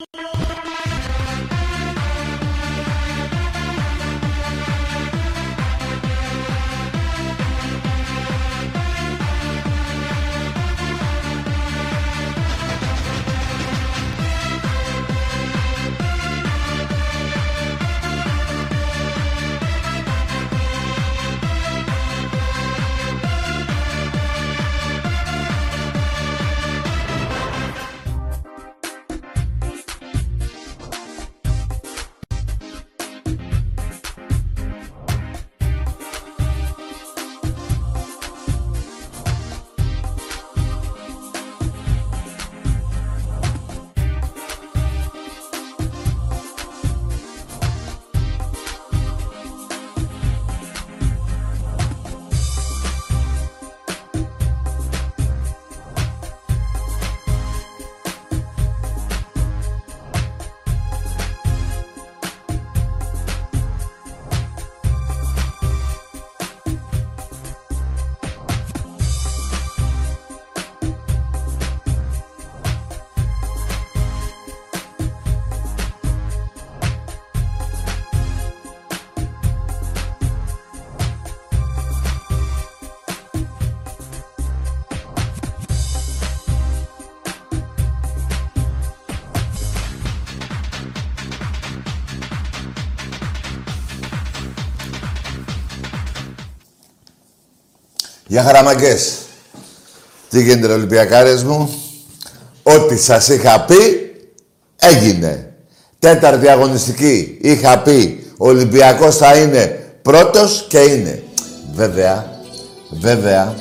No! Για χαραμαγκές. Τι γίνεται, ρε Ολυμπιακάρες μου; Ό,τι σας είχα πει, έγινε. Τέταρτη αγωνιστική. Είχα πει, ο Ολυμπιακός θα είναι πρώτος και είναι. Βέβαια, βέβαια.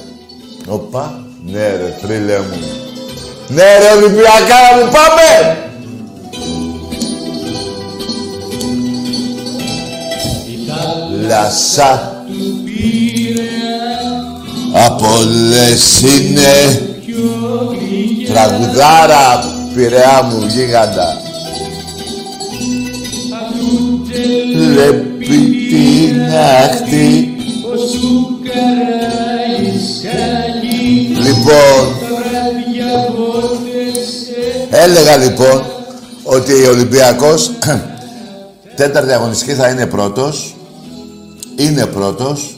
Οπα, ναι ρε, φίλε μου. Ναι ρε, Ολυμπιακάρα μου, πάμε! Λασά από όλες είναι. Τραγουδάρα πειραιά μου γίγαντα. Βλέπει την αχτή Λοιπόν Έλεγα λοιπόν ότι ο Ολυμπιακός τέταρτη αγωνιστική θα είναι πρώτος είναι πρώτος.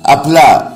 Απλά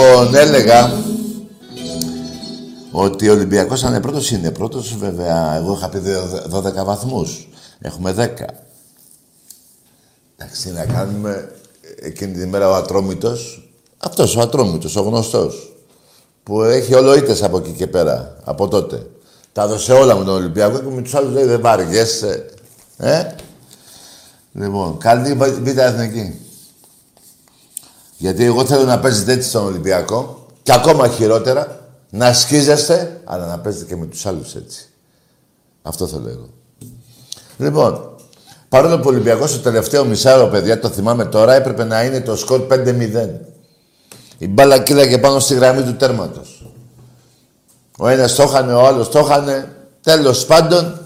Λοιπόν, έλεγα ότι ο Ολυμπιακός αν είναι πρώτος, είναι πρώτος. Βέβαια, εγώ είχα πει 12 βαθμούς. Έχουμε 10. Εντάξει, να κάνουμε εκείνη τη μέρα ο Ατρόμητος. Αυτός ο Ατρόμητος, ο γνωστός. Που έχει όλο ήττε από εκεί και πέρα, από τότε. Τα έδωσε όλα με τον Ολυμπιακό και με τους άλλους λέει δεν βάργεσαι. Ε; Λοιπόν, καλή β' εθνική. Γιατί εγώ θέλω να παίζετε έτσι στον Ολυμπιακό και ακόμα χειρότερα να σκίζεστε, αλλά να παίζετε και με τους άλλους έτσι. Αυτό θέλω εγώ. Λοιπόν, παρόλο που ο Ολυμπιακός στο τελευταίο μισάρο, παιδιά, το θυμάμαι τώρα, έπρεπε να είναι το σκορ 5-0. Η μπάλα και πάνω στη γραμμή του τέρματος. Ο ένας το είχανε, ο άλλος το είχανε. Τέλος πάντων,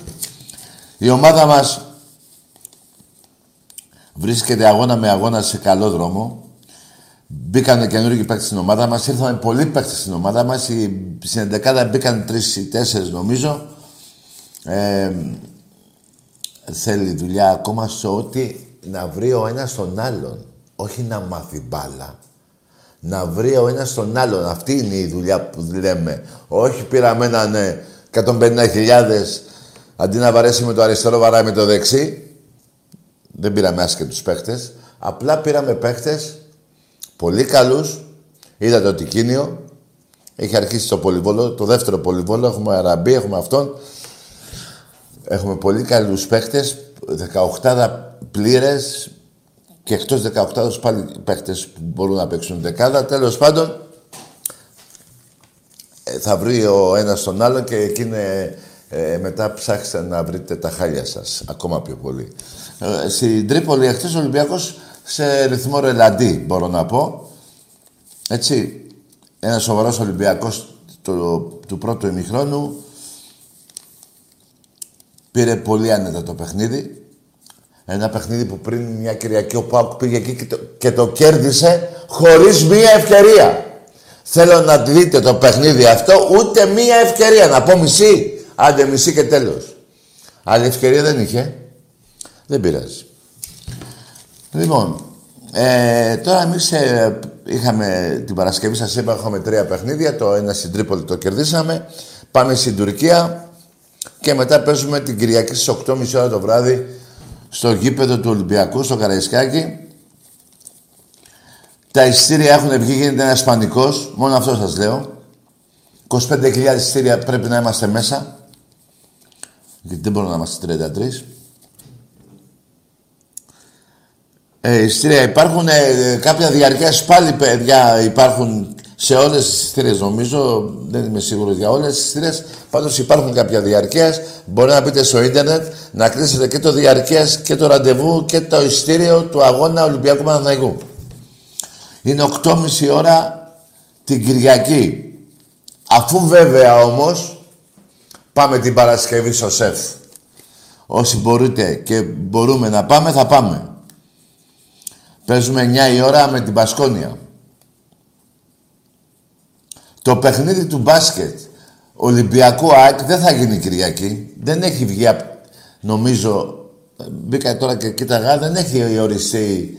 η ομάδα μας βρίσκεται αγώνα με αγώνα σε καλό δρόμο. Μπήκαν καινούργιοι παίκτες στην ομάδα μας, ήρθαν πολλοί παίκτες στην ομάδα μας. Στην 11 μπήκαν τρεις ή τέσσερις νομίζω. Ε, θέλει δουλειά ακόμα σε ό,τι να βρει ο ένας τον άλλον. Όχι να μάθει μπάλα. Να βρει ο ένας τον άλλον. Αυτή είναι η δουλειά που λέμε. Όχι πήραμε έναν 150.000 αντί να βαρέσει με το αριστερό βαράει με το δεξί. Δεν πήραμε άσχετους παίχτες. Απλά πήραμε παίχτες πολύ καλούς. Είδατε ότι Κίνιο έχει αρχίσει το πολυβόλο, το δεύτερο πολυβόλο. Έχουμε Αραμπί, έχουμε αυτόν. Έχουμε πολύ καλούς παίχτες, 18 πλήρες και εκτός 18 πάλι παίχτες που μπορούν να παίξουν δεκάδα. Τέλος πάντων, ε, θα βρει ο ένας τον άλλο και εκείνη ε, μετά ψάξτε να βρείτε τα χάλια σας, ακόμα πιο πολύ. Ε, στην Τρίπολη, εχθές ο Ολυμπιακός σε ρυθμό ρελαντί, μπορώ να πω. Έτσι, ένας σοβαρός Ολυμπιακός του, του πρώτου ημιχρόνου πήρε πολύ άνετα το παιχνίδι. Ένα παιχνίδι που πριν μια Κυριακή ο Πάουκ πήγε εκεί και το, και το κέρδισε χωρίς μία ευκαιρία. Θέλω να δείτε το παιχνίδι αυτό, ούτε μία ευκαιρία. Να πω μισή. Άντε μισή και τέλος. Άλλη ευκαιρία δεν είχε. Δεν πειράζει. Λοιπόν, ε, τώρα εμείς ε, είχαμε την Παρασκευή, σας είπα, είχαμε τρία παιχνίδια. Το ένα στην Τρίπολη το κερδίσαμε. Πάμε στην Τουρκία και μετά παίζουμε την Κυριακή στις 8.30 ώρα το βράδυ στο γήπεδο του Ολυμπιακού, στο Καραϊσκάκι. Τα ειστήρια έχουν βγει, γίνεται ένας πανικός. Μόνο αυτό σας λέω. 25.000 ειστήρια πρέπει να είμαστε μέσα. Γιατί δεν μπορούμε να είμαστε 33. Ε, ειστήρια υπάρχουν. Ε, κάποια διαρκές πάλι, παιδιά, υπάρχουν σε όλες τις ειστήρε νομίζω. Δεν είμαι σίγουρος για όλες τις ειστήρε. Πάντως υπάρχουν κάποια διαρκείας. Μπορεί να μπείτε στο ίντερνετ να κλείσετε και το διαρκείας και το ραντεβού και το ειστήριο του αγώνα Ολυμπιακού Παναθηναϊκού. Είναι 8.30 ώρα την Κυριακή. Αφού βέβαια όμως πάμε την Παρασκευή στο ΣΕΦ. Όσοι μπορείτε και μπορούμε να πάμε, θα πάμε. Παίζουμε 9 η ώρα με την Πασκόνια. Το παιχνίδι του μπάσκετ Ολυμπιακού ΑΕΚ δεν θα γίνει Κυριακή. Δεν έχει βγει, νομίζω, μπήκα τώρα και κοίταγα, δεν έχει οριστεί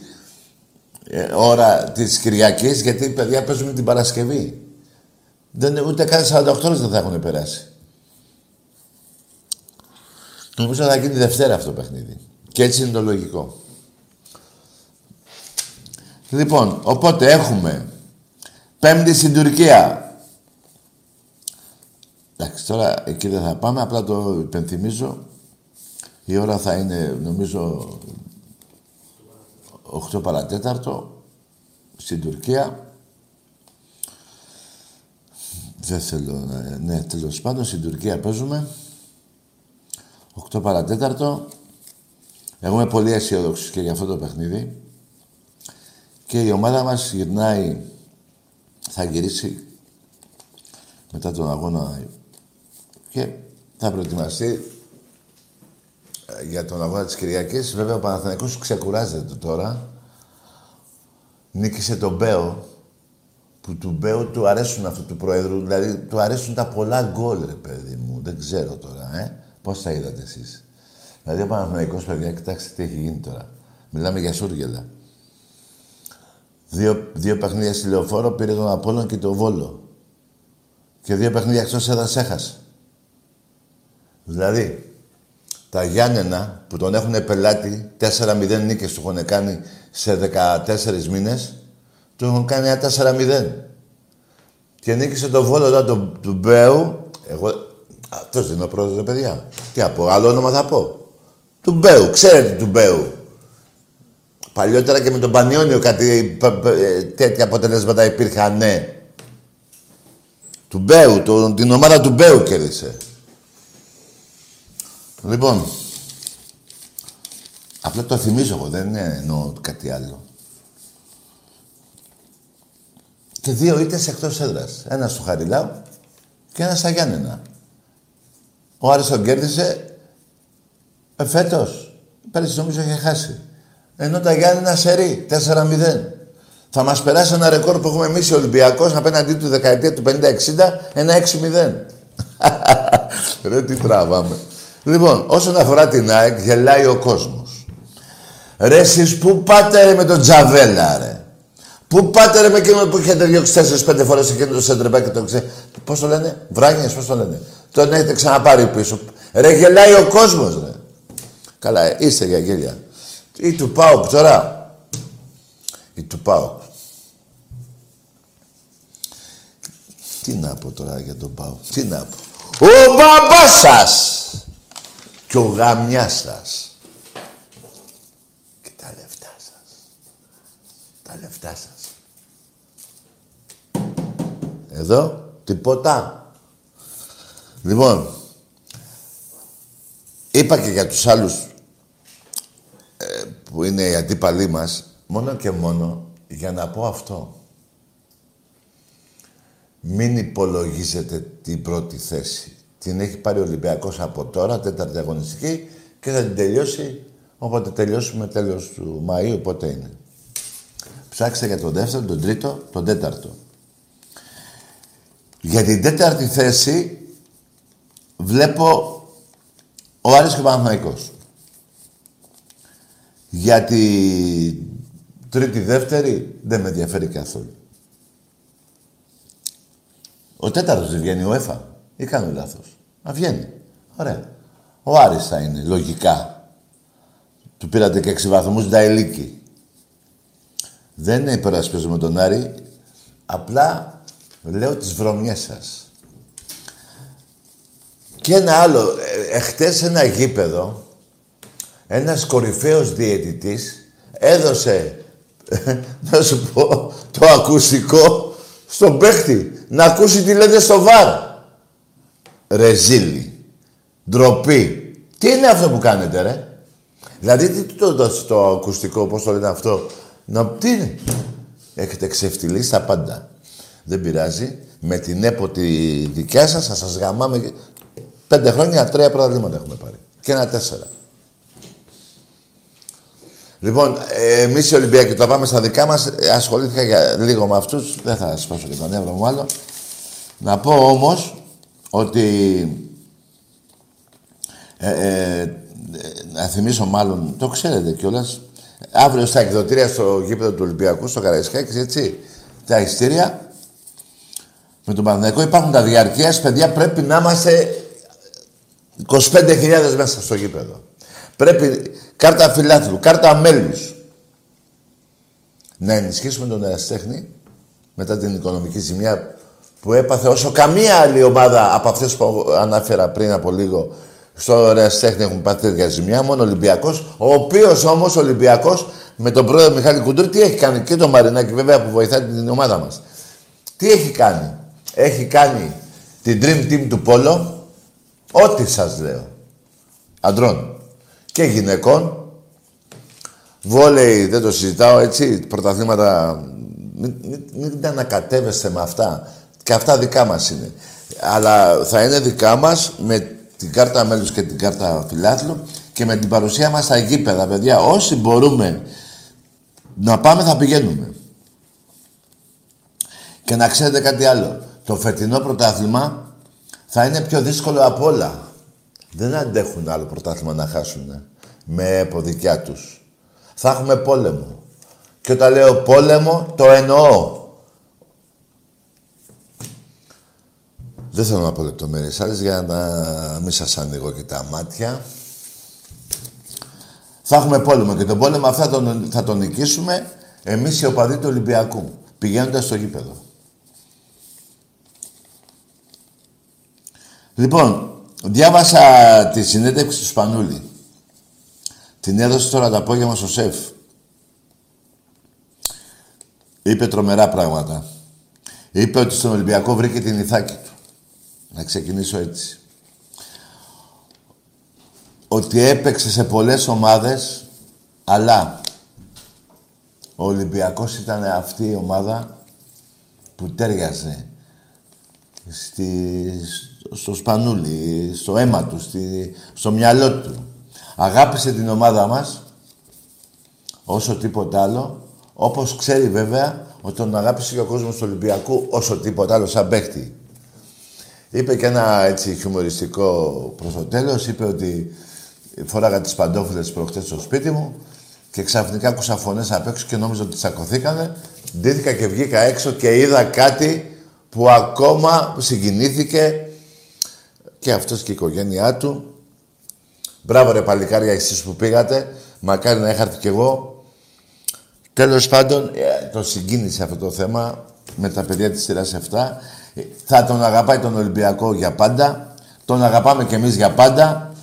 ε, ώρα της Κυριακής, γιατί παιδιά παίζουμε την Παρασκευή. Δεν, ούτε καν 48 ώρες δεν θα έχουν περάσει. Νομίζω θα γίνει Δευτέρα αυτό το παιχνίδι. Και έτσι είναι το λογικό. Λοιπόν, οπότε έχουμε Πέμπτη στην Τουρκία. Εντάξει, τώρα εκεί δεν θα πάμε, απλά το υπενθυμίζω. Η ώρα θα είναι, νομίζω, 8 παρατέταρτο στην Τουρκία. Δεν θέλω να... Ναι, τέλος πάντων, στην Τουρκία παίζουμε. 8 παρατέταρτο. Εγώ είμαι πολύ αισιόδοξο και για αυτό το παιχνίδι. Και η ομάδα μας γυρνάει, θα γυρίσει μετά τον αγώνα και θα προετοιμαστεί ε, για τον αγώνα της Κυριακής. Βέβαια, ο Παναθηναϊκός ξεκουράζεται τώρα. Νίκησε τον Μπέο, που του Μπέο του αρέσουν αυτού του Προέδρου. Δηλαδή, του αρέσουν τα πολλά γκολ, ρε παιδί μου. Δεν ξέρω τώρα, ε. Πώς τα είδατε εσείς. Δηλαδή, ο Παναθηναϊκός, παιδιά, κοιτάξτε τι έχει γίνει τώρα. Μιλάμε για Σούργελα. Δύο, δύο παιχνίδια στη Λεωφόρο πήρε τον Απόλλων και τον Βόλο. Και δύο παιχνίδια εκτός έδρας έχασε. Δηλαδή, τα Γιάννενα που τον έχουν πελάτη, 4-0 νίκες του έχουν κάνει σε 14 μήνες, του έχουν κάνει ένα 4-0. Και νίκησε τον Βόλο εδώ του, του Μπέου. Εγώ, αυτός δεν είναι ο πρόεδρος, παιδιά. Τι από, άλλο όνομα θα πω. Του Μπέου, ξέρετε του Μπέου. Παλιότερα και με τον Πανιόνιο κάτι ε, τέτοια αποτελέσματα υπήρχαν, ναι. Του Μπέου, το, την ομάδα του Μπέου κέρδισε. Λοιπόν, απλά το θυμίζω εγώ, δεν εννοώ κάτι άλλο. Και δύο ήττες εκτός έδρας. Ένας στο Χαριλάου και ένας στα Γιάννενα. Ο Άρης τον κέρδισε εφέτος. Πέρυσι νομίζω είχε χάσει. Ενώ τα Γιάννενα σερί, 4-0. Θα μας περάσει ένα ρεκόρ που έχουμε εμείς οι Ολυμπιακός απέναντί του δεκαετία του 50-60, ένα 6-0. Ρε τι τραβάμε. Λοιπόν, όσον αφορά την ΑΕΚ, γελάει ο κόσμος. Ρε εσείς πού πάτε ρε με τον Τζαβέλα ρε; Πού πάτε ρε με εκείνο που έχετε διώξει τέσσερις-πέντε φορές εκείνο το σέντρεμπά και το ξέρει. Πώς το λένε, Βράγνιες, πώς το λένε; Τον έχετε ξαναπάρει πίσω. Ρε γελάει ο κόσμος ρε. Καλά, είστε για γέλια. Ή του ΠΑΟΚ τώρα. Ή του ΠΑΟΚ. Τι να πω τώρα για τον ΠΑΟΚ. Τι να πω. Ο μπαμπάς σας και ο γαμιάς σας. Και τα λεφτά σας. Τα λεφτά σας. Εδώ, τίποτα. Λοιπόν, είπα και για τους άλλους ε, που είναι οι αντίπαλοι μας, μόνο και μόνο για να πω αυτό. Μην υπολογίζετε την πρώτη θέση. Την έχει πάρει ο Ολυμπιακός από τώρα, τέταρτη αγωνιστική και θα την τελειώσει όποτε τελειώσουμε τέλος του Μαΐου, πότε είναι. Ψάξτε για τον δεύτερο, τον τρίτο, τον τέταρτο. Για την τέταρτη θέση βλέπω ο Άρης και ο Παναθηναϊκός. Για τη τρίτη-δεύτερη δεν με ενδιαφέρει καθόλου. Ο τέταρτος δεν βγαίνει ο ΕΦΑ. Ή κάνω λάθος. Να βγαίνει. Ωραία. Ο Άρης θα είναι, λογικά. Του πήρατε και έξι βαθμούς Νταελίκη. Δεν είναι υπερασπίζω με τον Άρη. Απλά λέω τις βρωμιές σας. Και ένα άλλο. Ε, εχθές ένα γήπεδο, ένας κορυφαίος διαιτητής έδωσε, να σου πω, το ακουστικό στον παίχτη. Να ακούσει τι λέτε στο βάρ. Ρεζίλη. Ντροπή. Τι είναι αυτό που κάνετε, ρε; Δηλαδή, τι το δώσει το ακουστικό, πώς το λένε αυτό; Να, τι είναι; Έχετε ξεφτυλίσει τα πάντα. Δεν πειράζει. Με την έποτη δικιά σας θα σας γαμάμε. Πέντε χρόνια, τρία παραδείγματα έχουμε πάρει. Και ένα τέσσερα. Λοιπόν, εμείς οι Ολυμπιακοί το πάμε στα δικά μας. Ε, ασχολήθηκα για λίγο με αυτούς. Δεν θα σπάσω και τον νεύρο μου άλλο. Να πω όμως ότι. Ε, ε, να θυμίσω μάλλον, το ξέρετε κιόλας. Αύριο στα εκδοτήρια στο γήπεδο του Ολυμπιακού, στο Καραϊσκάκης, έτσι. Τα ειστήρια με τον Παναθηναϊκό υπάρχουν τα διαρκείας. Παιδιά, πρέπει να είμαστε 25.000 μέσα στο γήπεδο. Πρέπει κάρτα φιλάθλου, κάρτα μέλους. Να ενισχύσουμε τον εραστέχνη μετά την οικονομική ζημιά που έπαθε όσο καμία άλλη ομάδα από αυτές που ανάφερα πριν από λίγο στο εραστέχνη έχουν πάθει τέτοια ζημιά, μόνο ο Ολυμπιακός, ο οποίος όμως ο Ολυμπιακός με τον πρόεδρο Μιχάλη Κουντούρ τι έχει κάνει; Και τον Μαρινάκη βέβαια που βοηθάει την ομάδα μας. Τι έχει κάνει; Έχει κάνει την Dream Team του Πόλο, ό,τι σας λέω. Αντρών και γυναικών. Βόλεϊ, δεν το συζητάω, έτσι, πρωταθλήματα, μην, μην, μην ανακατεύεστε με αυτά. Και αυτά δικά μας είναι. Αλλά θα είναι δικά μας με την κάρτα μέλους και την κάρτα φιλάθλου και με την παρουσία μας στα γήπεδα, παιδιά. Όσοι μπορούμε να πάμε, θα πηγαίνουμε. Και να ξέρετε κάτι άλλο. Το φετινό πρωτάθλημα θα είναι πιο δύσκολο από όλα. Δεν αντέχουν άλλο πρωτάθλημα να χάσουν με αποδικιά τους. Θα έχουμε πόλεμο. Και όταν λέω πόλεμο, το εννοώ. Δεν θέλω να πω λεπτομέρειες άλλες για να μην σας ανοίγω και τα μάτια. Θα έχουμε πόλεμο και τον πόλεμο αυτά τον, θα τον νικήσουμε εμείς οι οπαδοί του Ολυμπιακού, πηγαίνοντας στο γήπεδο. Λοιπόν, Διάβασα τη συνέντευξη του Σπανούλη. Την έδωσε τώρα το απόγευμα στο ΣΕΦ. Είπε τρομερά πράγματα. Είπε ότι στον Ολυμπιακό βρήκε την ηθάκη του. Να ξεκινήσω έτσι. Ότι έπαιξε σε πολλές ομάδες, αλλά ο Ολυμπιακός ήταν αυτή η ομάδα που τέριαζε στις, στο σπανούλι, στο αίμα του, στη, στο μυαλό του. Αγάπησε την ομάδα μας όσο τίποτα άλλο, όπως ξέρει βέβαια ότι τον αγάπησε και ο κόσμος του Ολυμπιακού όσο τίποτα άλλο σαν παίχτη. Είπε και ένα έτσι χιουμοριστικό προς το τέλος, είπε ότι φόραγα τις παντόφυλλες προχτές στο σπίτι μου και ξαφνικά άκουσα φωνές απ' έξω και νόμιζα ότι τσακωθήκανε. Ντύθηκα και βγήκα έξω και είδα κάτι που ακόμα συγκινήθηκε και αυτός και η οικογένειά του. Μπράβο ρε παλικάρια εσείς που πήγατε. Μακάρι να είχα κι εγώ. Τέλος πάντων, ε, το συγκίνησε αυτό το θέμα με τα παιδιά της σειράς 7. Ε, θα τον αγαπάει τον Ολυμπιακό για πάντα. Τον αγαπάμε κι εμείς για πάντα.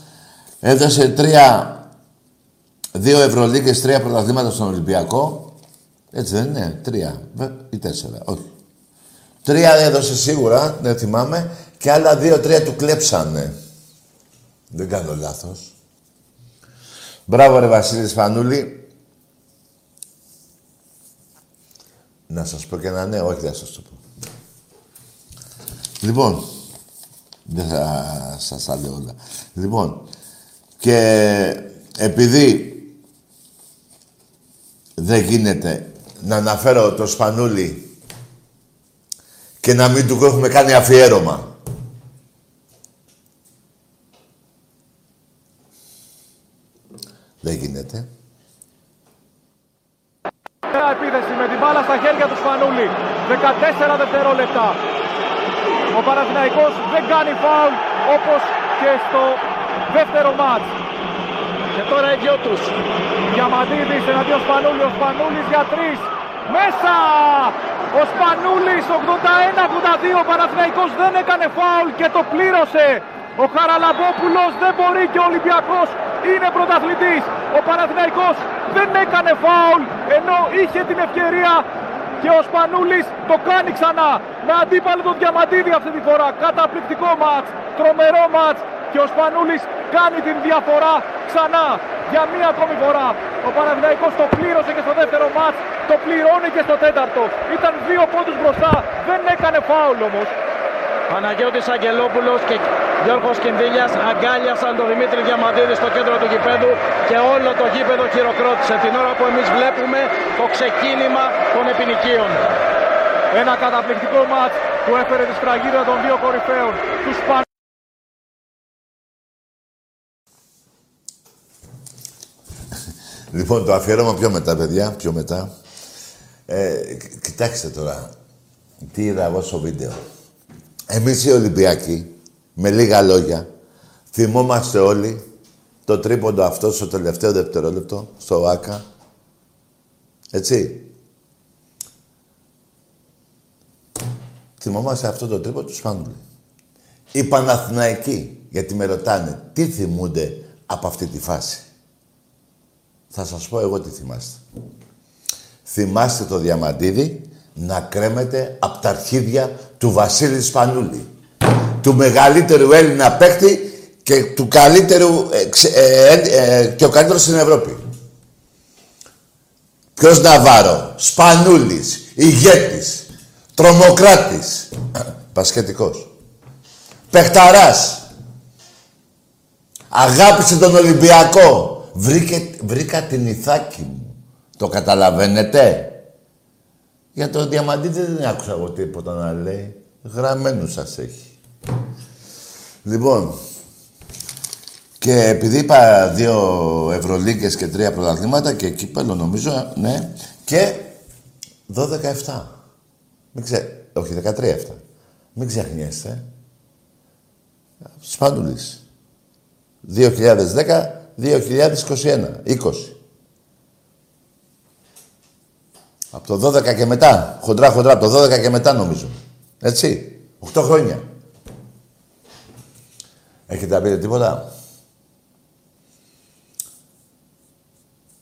Έδωσε τρία, δύο Ευρωλίγκες, τρία πρωταθλήματα στον Ολυμπιακό. Έτσι δεν είναι, τρία ή τέσσερα, όχι. Τρία έδωσε σίγουρα, δεν θυμάμαι, και άλλα δύο-τρία του κλέψανε. Δεν κάνω λάθος. Μπράβο ρε Βασίλη Σπανούλη. Να σας πω και ένα ναι, όχι δεν σας το πω. Λοιπόν, δεν θα σας τα λέω όλα. Λοιπόν, και επειδή δεν γίνεται να αναφέρω το Σπανούλη και να μην του έχουμε κάνει αφιέρωμα. Δεν γίνεται. επίθεση με την μπάλα στα χέρια του Σπανούλη. 14 δευτερόλεπτα. Ο Παναθηναϊκός δεν κάνει φάουλ όπως και στο δεύτερο μάτς. Και τώρα οι δυο τους. Διαμαντίδης εναντίον Σπανούλη. Ο Σπανούλης για τρεις. Μέσα! Ο Σπανούλης 81-82. Ο Παναθηναϊκός δεν έκανε φάουλ και το πλήρωσε. Ο Χαραλαμπόπουλος δεν μπορεί και ο Ολυμπιακός είναι πρωταθλητής. Ο Παναθηναϊκός δεν έκανε φάουλ ενώ είχε την ευκαιρία και ο Σπανούλης το κάνει ξανά. Με αντίπαλο τον Διαμαντίδη αυτή τη φορά. Καταπληκτικό μάτς, τρομερό μάτς και ο Σπανούλης κάνει την διαφορά ξανά για μία ακόμη φορά. Ο Παναθηναϊκός το πλήρωσε και στο δεύτερο μάτς, το πληρώνει και στο τέταρτο. Ήταν δύο πόντους μπροστά, δεν έκανε φάουλ όμως. Παναγιώτης Αγγελόπουλος και Γιώργος Κινδύλιας αγκάλιασαν τον Δημήτρη Διαμαντίδη στο κέντρο του γηπέδου και όλο το γήπεδο χειροκρότησε την ώρα που εμείς βλέπουμε το ξεκίνημα των επινοικίων. Ένα καταπληκτικό μάτς που έφερε τη σφραγίδα των δύο κορυφαίων, τους Λοιπόν, το αφιέρωμα πιο μετά, παιδιά, πιο μετά. Ε, κοιτάξτε τώρα, τι είδα εγώ στο βίντεο. Εμείς οι Ολυμπιακοί, με λίγα λόγια, θυμόμαστε όλοι το τρίποντο αυτό στο τελευταίο δευτερόλεπτο, στο ΆΚΑ. Έτσι. Θυμόμαστε αυτό το τρίποντο του Σπάνουλη. Οι Παναθηναϊκοί, γιατί με ρωτάνε, τι θυμούνται από αυτή τη φάση; Θα σας πω εγώ τι θυμάστε. Θυμάστε το Διαμαντίδη να κρέμεται από τα αρχίδια του Βασίλη Σπανούλη. Του μεγαλύτερου Έλληνα παίκτη και του καλύτερου ε, ε, ε, και ο καλύτερος στην Ευρώπη. Ποιος Ναβάρο, Σπανούλης, ηγέτης, τρομοκράτης, πασχετικός, παιχταράς, αγάπησε τον Ολυμπιακό, Βρήκε, βρήκα την Ιθάκη μου. Το καταλαβαίνετε; Για το Διαμαντίδη δεν άκουσα εγώ τίποτα να λέει. Γραμμένο σας έχει. Λοιπόν, και επειδή είπα δύο Ευρωλίγκες και τρία πρωταθλήματα και κύπελο νομίζω, ναι, και 12-17. Μην ξέ... Όχι, 13-7. Μην ξεχνιέστε. Σπάντουλης. 2010 2021, 20. Από το 12 και μετά, χοντρά χοντρά, από το 12 και μετά νομίζω. Έτσι, 8 χρόνια. Έχετε πει τίποτα;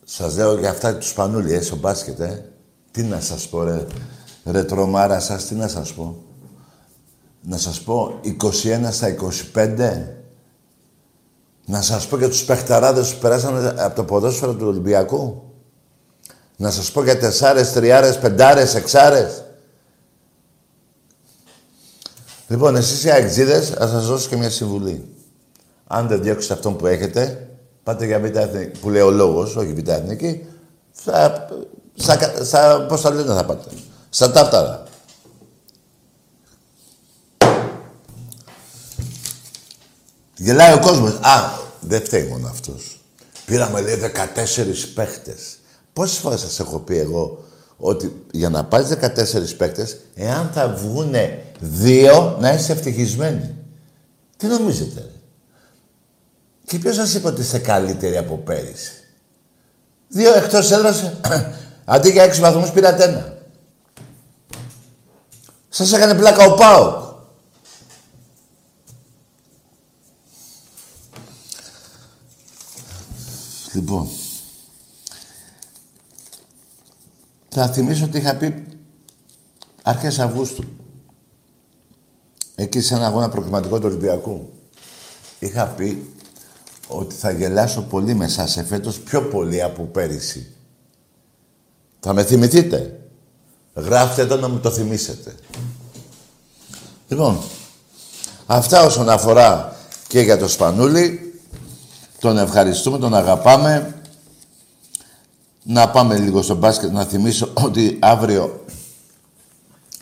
Σας λέω για αυτά τους Σπανούλη, ε, στο μπάσκετ, ε. Τι να σας πω, ρε. Ρε τρομάρα σας, τι να σας πω. Να σας πω, 21 στα 25 να σας πω για τους παιχταράδες που περάσανε από το ποδόσφαιρο του Ολυμπιακού. Να σας πω για τεσσάρες, τριάρες, πεντάρες, εξάρες. Λοιπόν, εσείς οι αεξίδες, θα σας δώσω και μια συμβουλή. Αν δεν διώξετε αυτόν που έχετε, πάτε για β' εθνική, που λέει ο λόγος, όχι β' εθνική, θα, θα, θα, πώς θα λένε θα πάτε. Στα τάπταρα. Γελάει ο κόσμος. Α, δεν φταίει μόνο αυτός. Πήραμε, λέει, 14 παίχτες. Πόσες φορές σας έχω πει εγώ ότι για να πάρεις 14 παίχτες, εάν θα βγούνε δύο, να είσαι ευτυχισμένοι. Τι νομίζετε, ρε; Και ποιος σας είπε ότι είστε καλύτεροι από πέρυσι; Δύο εκτός έδρας, αντί για έξι βαθμούς πήρατε ένα. Σας έκανε πλάκα ο Πάοκ. Λοιπόν, θα θυμίσω ότι είχα πει αρχές Αυγούστου. Εκεί σε ένα αγώνα προκριματικό του Ολυμπιακού. Είχα πει ότι θα γελάσω πολύ με εσάς εφέτος, πιο πολύ από πέρυσι. Θα με θυμηθείτε; Γράφτε το να μου το θυμίσετε. Λοιπόν, αυτά όσον αφορά και για το Σπανούλι. Τον ευχαριστούμε, τον αγαπάμε. Να πάμε λίγο στο μπάσκετ, να θυμίσω ότι αύριο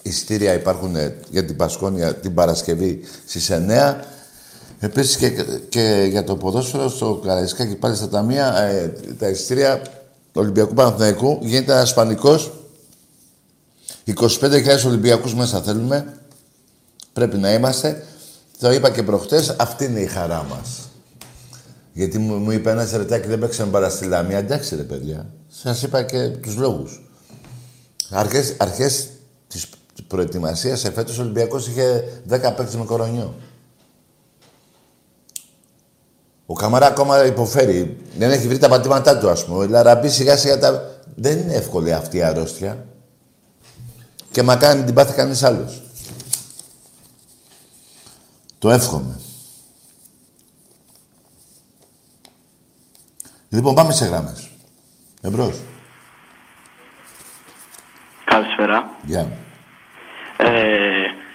ειστήρια υπάρχουν για την Πασκόνια την Παρασκευή στις 9. Επίσης και, και για το ποδόσφαιρο στο Καραϊσκάκι πάλι στα ταμεία, ε, τα ειστήρια του Ολυμπιακού Παναθηναϊκού γίνεται ένας πανικός. 25.000 Ολυμπιακούς μέσα θέλουμε. Πρέπει να είμαστε. Το είπα και προχτές, αυτή είναι η χαρά μας. Γιατί μου, μου είπε ένας ρετάκι δεν παίξαμε παρά στη Λαμία. Εντάξει ρε παιδιά. Σας είπα και τους λόγους. Αρχές αρχές της προετοιμασίας εφέτος ο Ολυμπιακός είχε 10 παίκτες με κορονιό. Ο Καμαρά ακόμα υποφέρει. Δεν έχει βρει τα πατήματά του, ας πούμε. Ο Λαραμπή σιγά σιγά τα. Δεν είναι εύκολη αυτή η αρρώστια. Και μακάρι μην την πάθει κανείς άλλος. Το εύχομαι. Λοιπόν, πάμε σε γράμμες. Εμπρός. Καλησπέρα. Γεια. Ε,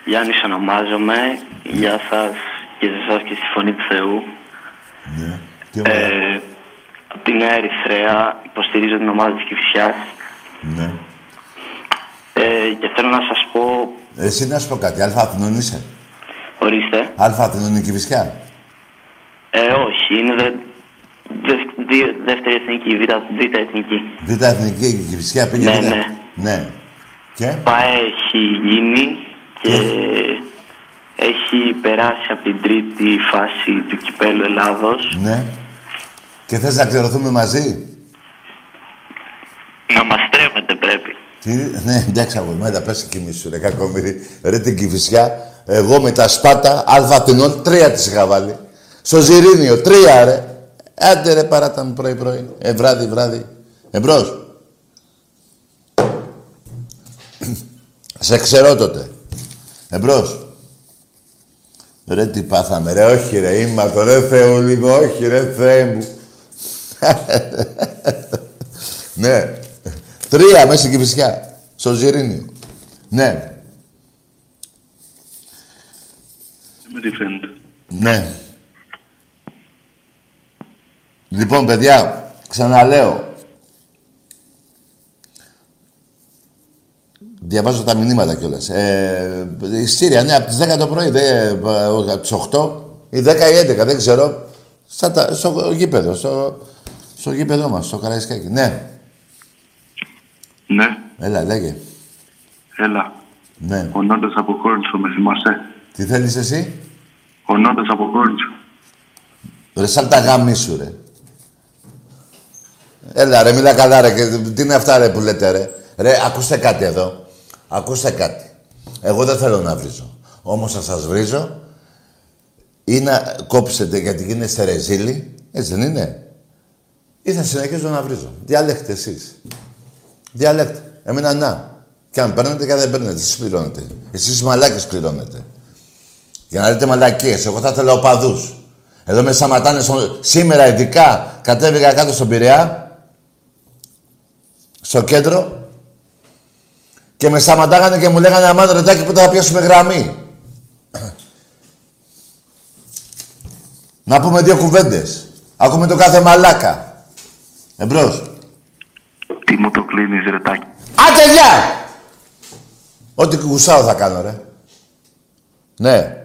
Γιάννης ονομάζομαι. Γεια σας και σε εσάς και στη Φωνή του Θεού. Ναι. Τι ωραία. Ε, από τη Νέα Ερυθρέα υποστηρίζω την ομάδα της Κηφισιάς. Ναι. Ε, και θέλω να σας πω, Εσύ να σου πω κάτι. Αλφα Αθηνών είσαι; ορίστε, Αλφα Αθηνών είναι Κηφισιά. ε, όχι, είναι δε, δε, δι- δεύτερη εθνική, β, β εθνική. Β' Εθνική η Κηφισιά πήγε. Ναι, β'. ναι. Ναι. Και; ΠΑΕ έχει γίνει και έχει περάσει από την τρίτη φάση του Κυπέλου Ελλάδος. Ναι. Και θες να κληρωθούμε μαζί; Να μας τρέμετε πρέπει. Τι, ναι, εντάξει, αγορμένα, πες και εμείς σου, ρε κακομύρι. Ρε την Κηφισιά, εγώ με τα Σπάτα, Αλφα Αθηνών, τρία τις είχα βάλει. Στο Ζιρίνιο, τρία ρε. Άντε ρε παράτα μου πρωί-πρωί. Ε, βράδυ, βράδυ. Εμπρός. Σε ξέρω τότε. Εμπρός. Ρε τι πάθαμε, ρε, όχι ρε, είμαι το ρε Θεό λίγο, όχι ρε Θεέ μου. ναι. Τρία μέσα στην Κηφισιά. Στο Ζιρίνιο. Ναι. Με τι φαίνεται. Ναι. Λοιπόν, παιδιά, ξαναλέω. Διαβάζω τα μηνύματα κιόλας. Ε, η Σύρια, ναι, από τις 10 το πρωί, δε, από τις 8 ή 10 ή 11, δεν ξέρω. Στα, τα- στο γήπεδο, στο, στο γήπεδο μας, στο Καραϊσκάκι. Ναι, Ναι, έλα, λέγε. έλα. Ναι. Ο Νόντας από Κόρντσο, με θυμάσαι; Τι θέλεις εσύ, Ο Νόντας από Κόρντσο. Ρε, σαν τα γάμι σου, ρε. Έλα, ρε, μιλά καλά, ρε. Και τι είναι αυτά, ρε, που λέτε, ρε. Ρε, ακούστε κάτι εδώ. Ακούστε κάτι. Εγώ δεν θέλω να βρίζω. Όμως θα σας βρίζω ή να κόψετε γιατί γίνεστε ρεζίλοι. Έτσι δεν είναι; Ή θα συνεχίζω να βρίζω. Διαλέξτε εσείς. Διαλέξτε. Εμένα να. Και αν παίρνετε και αν δεν παίρνετε, εσείς πληρώνετε. Εσείς οι μαλάκες πληρώνετε. Για να λέτε μαλακίες. Εγώ θα ήθελα οπαδούς. Εδώ με σταματάνε στο... σήμερα ειδικά κατέβηκα κάτω στον Πειραιά στο κέντρο και με σταματάγανε και μου λέγανε αμάν ρετάκι που θα πιάσουμε γραμμή; Να πούμε δύο κουβέντες. Ακούμε το κάθε μαλάκα. Εμπρός. Τι μου το κλείνεις, ρετάκι. Άντε, γεια! Ό,τι γουσάω θα κάνω, ρε. Ναι.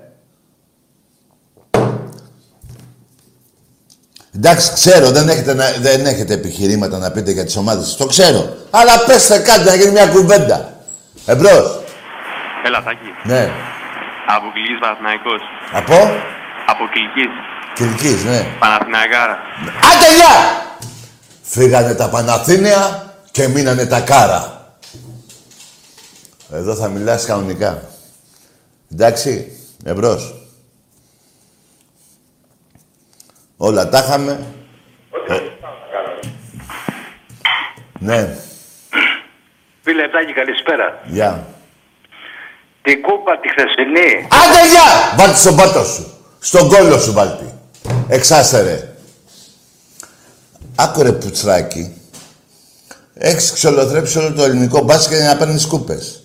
Εντάξει, ξέρω, δεν έχετε, να- δεν έχετε επιχειρήματα να πείτε για τις ομάδες σας. Το ξέρω. Αλλά πέστε κάτι να γίνει μια κουβέντα. Εμπρός. Έλα, Τάκη. Ναι. Από Κυλικής Παναθηναϊκός. Από; Από Κυλικής. Κυρκής, ναι. Παναθηναϊκάρα. Άντε, γεια! Φύγανε τα Παναθήνια και μείνανε τα Κάρα. Εδώ θα μιλάς κανονικά. Εντάξει, εμπρός. Όλα τα είχαμε. Ε, Ναι, Φίλε Τάκη, καλησπέρα. γεια. Την κούπα τη χθεσινή. Άντε, γεια! Βάλτε στον πάτο σου. Στον κόλλο σου βάλτε. Εξάστερε. Άκουρε πουτσράκι. Έχεις ξολοθρέψει όλο το ελληνικό μπάσκετ για να παίρνεις κούπες.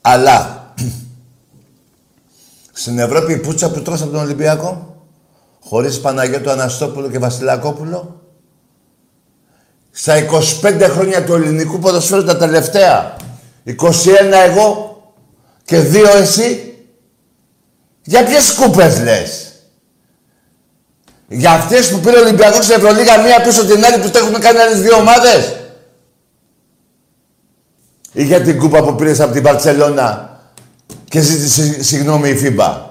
Αλλά στην Ευρώπη η πουτσα που τρως από τον Ολυμπιακό; Χωρίς Παναγιώτο Αναστόπουλο και Βασιλακόπουλο στα 25 χρόνια του ελληνικού ποδοσφαίρου τα τελευταία 21 εγώ και δύο εσύ για ποιες κούπες λες; Για αυτές που πήρε ο Ολυμπιακός στην Ευρωλίγα μία πίσω την άλλη που το έχουν κάνει άλλες δύο ομάδες; Ή για την κούπα που πήρες από την Μπαρτσελόνα και ζήτησε συγγνώμη η FIBA;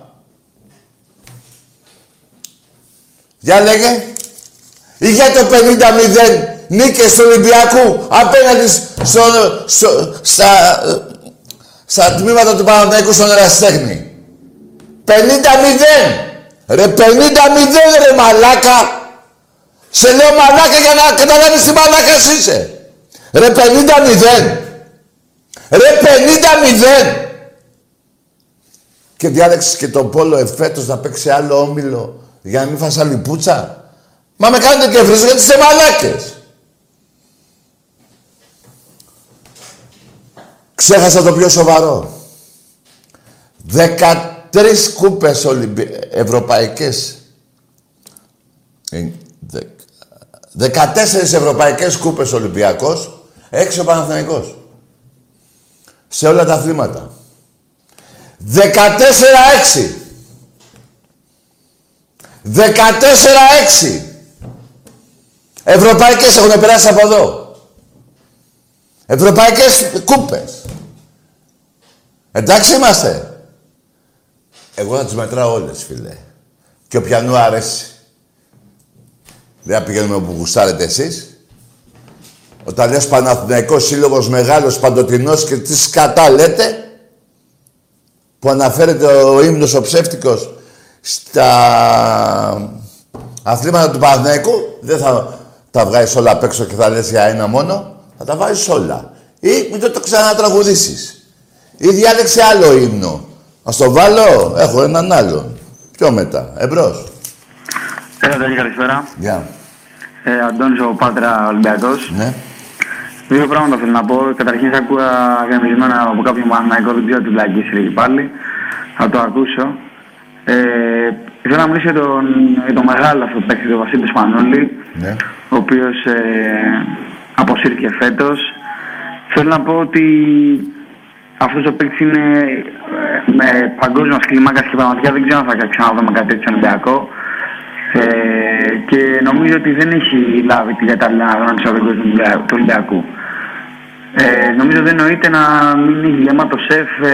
Για λέγε. Ή για το 50-0 νίκες του Ολυμπιακού απέναντι στο, στο, στα, στα τμήματα του Παναθηναϊκού στον ερασιτέχνη. 50-0. Ρε 50-0 ρε μαλάκα. Σε λέω μαλάκα για να καταλάβεις τι μαλάκας είσαι. Ρε 50-0. Ρε 50-0. Και διάλεξες και τον Πόλο εφέτος να παίξει άλλο όμιλο για να μην φας άλλη πουτσα. Μα με κάνετε και βρίζω γιατί είστε μαλάκες. Ξέχασα το πιο σοβαρό. 13 κούπες Ολυμπι... ευρωπαϊκές. Ε, δε- 14 ευρωπαϊκές κούπες Ολυμπιακός, έξω ο Παναθηναϊκός. Σε όλα τα αθλήματα. 14-6. 14-6. Ευρωπαϊκές έχουν περάσει από εδώ. Ευρωπαϊκές κούπες. Εντάξει είμαστε. Εγώ θα τις μετράω όλες, φίλε. Και όποιανού αρέσει. Δεν θα πηγαίνουμε όπου γουστάρετε εσείς. Όταν λες Παναθηναϊκός Σύλλογος Μεγάλος Παντοτινός και τις σκατά λέτε, που αναφέρεται ο ύμνος ο ψεύτικος στα αθλήματα του Παναθηναϊκού, δεν θα τα βγάζεις όλα απ' έξω και θα λες για ένα μόνο, θα τα βάζεις όλα. Ή μην το, το ξανατραγουδήσεις. Ή διάλεξε άλλο ύμνο. Ας το βάλω, έχω έναν άλλον. Πιο μετά, εμπρός. Έλα, Τάκη, καλησπέρα. Γεια. Ε, Αντώνης ο Πάτρα Ολυμπιακός. Ναι. Δύο πράγματα θέλω να πω. Καταρχήν, σε ακούγα γεμισμένα από κάποιον Παναγικό, δεν ξέρω τι βλακή εκεί πάλι. Θα το ακούσω. Ε, θέλω να μιλήσω για τον, για τον μεγάλο αυτό παίκτη, τον Βασίλη Σπανούλη, Ναι. ο οποίος ε, αποσύρθηκε φέτος. Θέλω να πω ότι αυτός ο παίκτης είναι ε, με παγκόσμια κλίμακα και πραγματικά δεν ξέρω αν θα ξαναδούμε κάτι τέτοιο στον Ολυμπιακό. Ε, και νομίζω ότι δεν έχει λάβει την κατάλληλη αναγνώριση από τον κόσμο του Ολυμπια- του Ολυμπιακού. Ε, νομίζω δεν νοείται να μην έχει γεμάτο σεφ ε,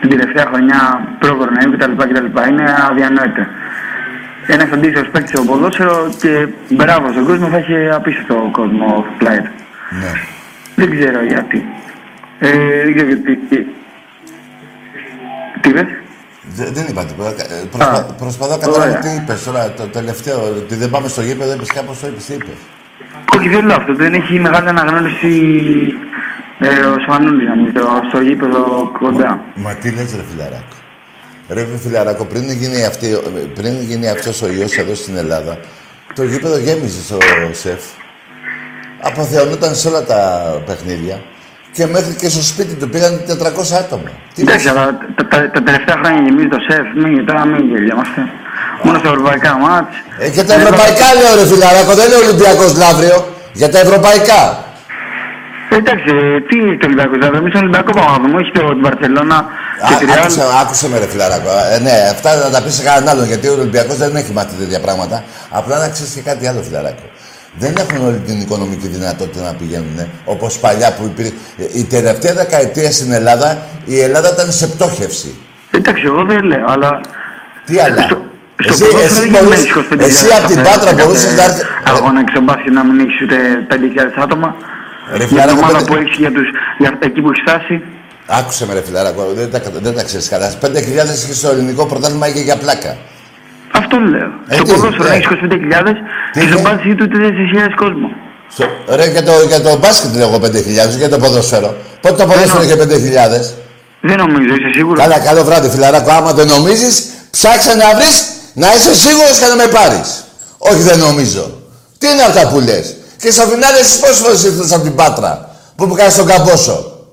την τελευταία χρονιά προ-κορονοϊού κτλ. κτλ. Είναι αδιανόητο. Ένας αντίστοιχος παίκτης στο ποδόσφαιρο και μπράβο στον κόσμο θα έχει απίστευτο κόσμο player. Ναι. Δεν ξέρω γιατί. Ε, δεν ξέρω γιατί. τι- Τι είπες; Δε- δεν είπα τίποτα. Ε, Προσπα... Α, Προσπαθώ να καταλάβω ωραία. τι είπες τώρα, το τελευταίο. Ότι δεν πάμε στο γήπεδο, είπες κάπως το είπες, τι είπες; Όχι, δεν λέω αυτό. Δεν έχει μεγάλη αναγνώριση ε, ο Σφανούλη, νομίζω, στο γήπεδο κοντά. Μα τι λες ρε φιλαράκο. Ρε φιλαράκο, πριν γίνει, αυτή, πριν γίνει αυτός ο ιός εδώ στην Ελλάδα, το γήπεδο γέμιζε στο σεφ. Αποθεωνόταν σε όλα τα παιχνίδια. Και μέχρι και στο σπίτι του πήγαν 400 άτομα. Τι Εντάξει, λες; αλλά τα, τα, τα τελευταία χρόνια γεμίζει το σεφ, μην, τώρα μην γελιόμαστε. Μόνο στα ευρωπαϊκά μάτς. Ε, για τα ευρωπαϊκά λέω ρε φιλαράκο, δεν είναι Ολυμπιακός Λαύριο. Για τα ευρωπαϊκά. Ε, Εντάξει, ε, τι είναι το Ολυμπιακό, δηλαδή, εμείς τον Ολυμπιακό πάμε να δούμε, όχι το, την Βαρκελόνα και τη Α, Ρεάλ. άκουσε, άκουσε με ρε φιλαράκο. Ε, ναι, αυτά να τα πεις σε κανέναν άλλον, γιατί ο Ολυμπιακός δεν έχει μάθει τέτοια πράγματα. Απλά να ξέρεις και κάτι άλλο φιλαράκο. Δεν έχουν όλη την οικονομική δυνατότητα να πηγαίνουν, όπως παλιά που υπήρχε. Η τελευταία δεκαετία στην Ελλάδα, η Ελλάδα ήταν σε πτώχευση. Εντάξει, εγώ δεν λέω, αλλά... Τι άλλα; Στο, στο Εσύ, ποδόσφαιρο εσύ, δεν μπορείς, γίνεις 25.000 εσύ από την κάθε- Πάτρα κάθε μπορούσες να έρθεις... Αγώνα έξω μπάσκετ να μην έχεις ούτε 5.000 άτομα. Ρε Για την φιλαράκο, ομάδα πέντε- που έχεις για, τους, για εκεί που έχεις φτάσει. Άκουσε με ρε φιλαράκο, δεν τα, δεν τα ξέρεις καλά. 5.000 είχε στο ελληνικό πρωτάθλημα είχε για πλάκα. Αυτό λέω. Ε, στο τι, ποδόσφαιρο ναι. έχεις 25.000 Τι και στο είχε; μπάσκετ ούτε 4.000 κόσμο. Στο- Ρε, για το, για το μπάσκετ λέω εγώ 5.000, για το ποδόσφαιρο. Πότε το ποδόσφαιρο είχε 5.000. Δεν νομίζω, είσαι σίγουρος. Καλά, καλό βράδυ, φιλαράκο. Άμα δεν νομίζεις, ψάξε να βρεις να είσαι σίγουρος και να με πάρεις. Όχι, δεν νομίζω. Τι είναι αυτά που λες; Και στο φινάλε, εσείς πόσες φορές ήρθες από την Πάτρα που μου κάνει τον καμπόσο;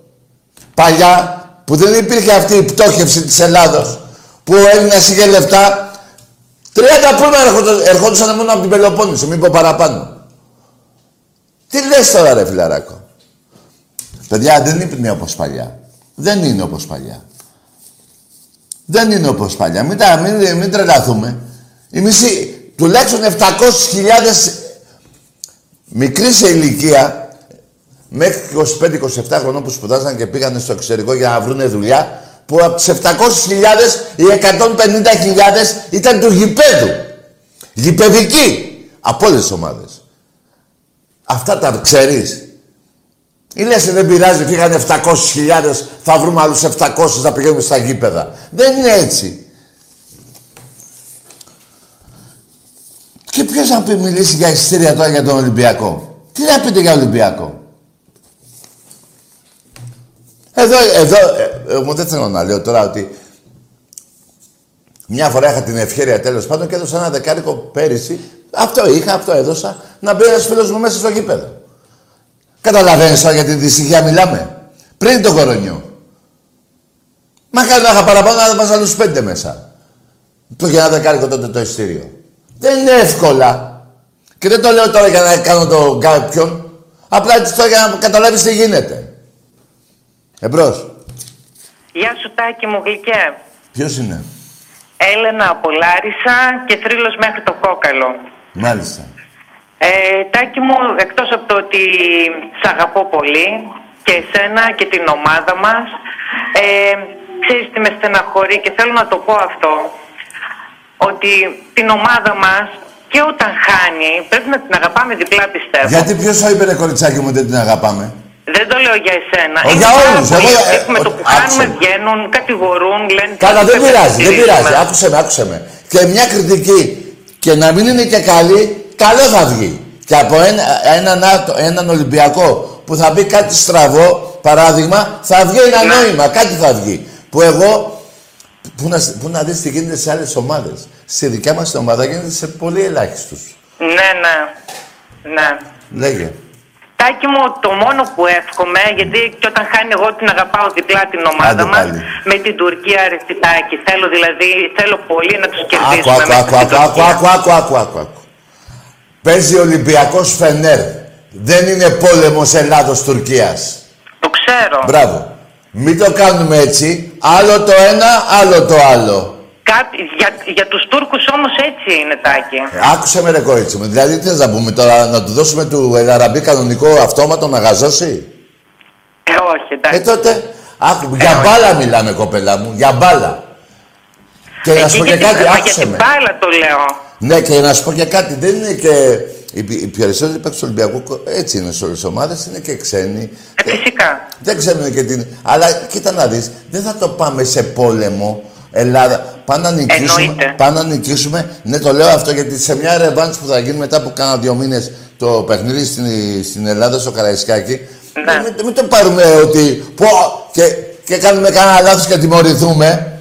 Παλιά που δεν υπήρχε αυτή η πτώχευση της Ελλάδος που ο Έλληνας είχε λεφτά. 30 πούλμα ερχόντουσαν- ερχόντουσαν μόνο από την Πελοπόννησο, μην πω παραπάνω. Τι λες τώρα ρε φιλαράκο; Παιδιά δεν είναι όπως παλιά. Δεν είναι όπως παλιά. Δεν είναι όπως παλιά. Μην, τα, μην, μην τρελαθούμε. Η μισή, τουλάχιστον 700.000 μικροί σε ηλικία, μέχρι 25-27 χρονών που σπουδάζαν και πήγαν στο εξωτερικό για να βρουν δουλειά, που από τις 700.000 οι 150.000 ήταν του γηπέδου. Γηπεδικοί. Από όλες τις ομάδες. Αυτά τα ξέρεις. Ή λες δεν πειράζει, φύγανε 700.000, θα βρούμε άλλους 700 να πηγαίνουμε στα γήπεδα. Δεν είναι έτσι. Και ποιος να πει μιλήσει για εισιτήρια τώρα για τον Ολυμπιακό; Τι να πείτε για Ολυμπιακό; Εδώ, εδώ, ε, εγώ δεν θέλω να λέω τώρα ότι μια φορά είχα την ευκαιρία τέλος πάντων και έδωσα ένα δεκάρικο πέρυσι. Αυτό είχα, αυτό έδωσα. Να μπει ένας φίλος μου μέσα στο γήπεδο. Καταλαβαίνεις τώρα για την δυστυχία μιλάμε. Πριν το κορονιό. Μακάρι να είχα παραπάνω να βάζα άλλους πέντε μέσα. Το για ένα δεκάρικο τότε το ειστήριο. Δεν είναι εύκολα. Και δεν το λέω τώρα για να κάνω το κάποιον. Απλά έτσι τώρα για να καταλάβεις τι γίνεται. Εμπρός. Γεια σου Τάκη μου γλυκέ. Ποιος είναι; Έλενα από Λάρισα και θρύλος μέχρι το κόκαλο. Μάλιστα. Ε, Τάκη μου, εκτός από το ότι σ' αγαπώ πολύ και εσένα και την ομάδα μας, ε, ξέρεις τι με στεναχωρεί και θέλω να το πω αυτό, ότι την ομάδα μας και όταν χάνει πρέπει να την αγαπάμε διπλά πιστεύω. Γιατί ποιος θα είπε ρε κοριτσάκι μου δεν την αγαπάμε. Δεν το λέω για εσένα. Ο, Είναι για πάρα όλους. πολλοί Εγώ, αυτοί ε, που με το ο- που κάνουμε άκουσε με. βγαίνουν, κατηγορούν, λένε... Καλά, δεν «Πρέπει να πειράζει, δεν στηρίζουμε». πειράζει. Άκουσε με, άκουσε με. Και μια κριτική και να μην είναι και καλή, καλό θα βγει. Και από ένα, έναν, άτο- έναν Ολυμπιακό που θα πει κάτι στραβό, παράδειγμα, θα βγει ένα Ναι. νόημα, κάτι θα βγει. Που εγώ, που να, που να δεις τι γίνεται σε άλλες ομάδες. Στη δικιά μας την ομάδα γίνεται σε πολύ ελάχιστους. Ναι, ναι. Ναι. Λέγε. Τάκη μου, το μόνο που εύχομαι, γιατί και όταν χάνει εγώ την αγαπάω διπλά την ομάδα Άντε μας, πάλι. με την Τουρκία ρε Τάκη. Θέλω δηλαδή, θέλω πολύ να τους Άκου, κερδίσουμε άκου, μέσα άκου, στην άκου, άκου, Τουρκία. άκου, άκου, άκου, άκου, άκου. Παίζει ο Ολυμπιακός Φενέρ. Δεν είναι πόλεμος Ελλάδος-Τουρκίας. Το ξέρω. Μπράβο. Μην το κάνουμε έτσι. Άλλο το ένα, άλλο το άλλο. Κάτι, για, για τους Τούρκους όμως έτσι είναι Τάκη. Άκουσε με ρε κορίτσι μου. Δηλαδή τι θες να πούμε τώρα, να του δώσουμε του Ελαραμπή κανονικό αυτόματο να γαζώσει; Ε, όχι, εντάξει. Ε τότε, άκου, για μπάλα μιλάμε κοπέλα μου, για μπάλα. Και να σου πω Εκεί και για την- κάτι, μα για άκουσε την με. μπάλα το λέω. Ναι, και να σου πω και κάτι, δεν είναι και. Οι, οι περισσότεροι παίκτες του Ολυμπιακού, έτσι είναι σε όλες τις ομάδες, είναι και ξένοι. Ε, φυσικά. Δεν ξέρουν και την. Αλλά κοίτα να δεις, δεν θα το πάμε σε πόλεμο. Ελλάδα. Πάμε να νικήσουμε. Εννοείται. Πάμε να νικήσουμε. Ναι, το λέω αυτό γιατί σε μια ρεβάνς που θα γίνει μετά από κάνα δύο μήνες το παιχνίδι στην, στην Ελλάδα, στο Καραϊσκάκι. Ναι. Μην, μην το πάρουμε ότι. Πω, και, και κάνουμε κανένα λάθος και τιμωρηθούμε.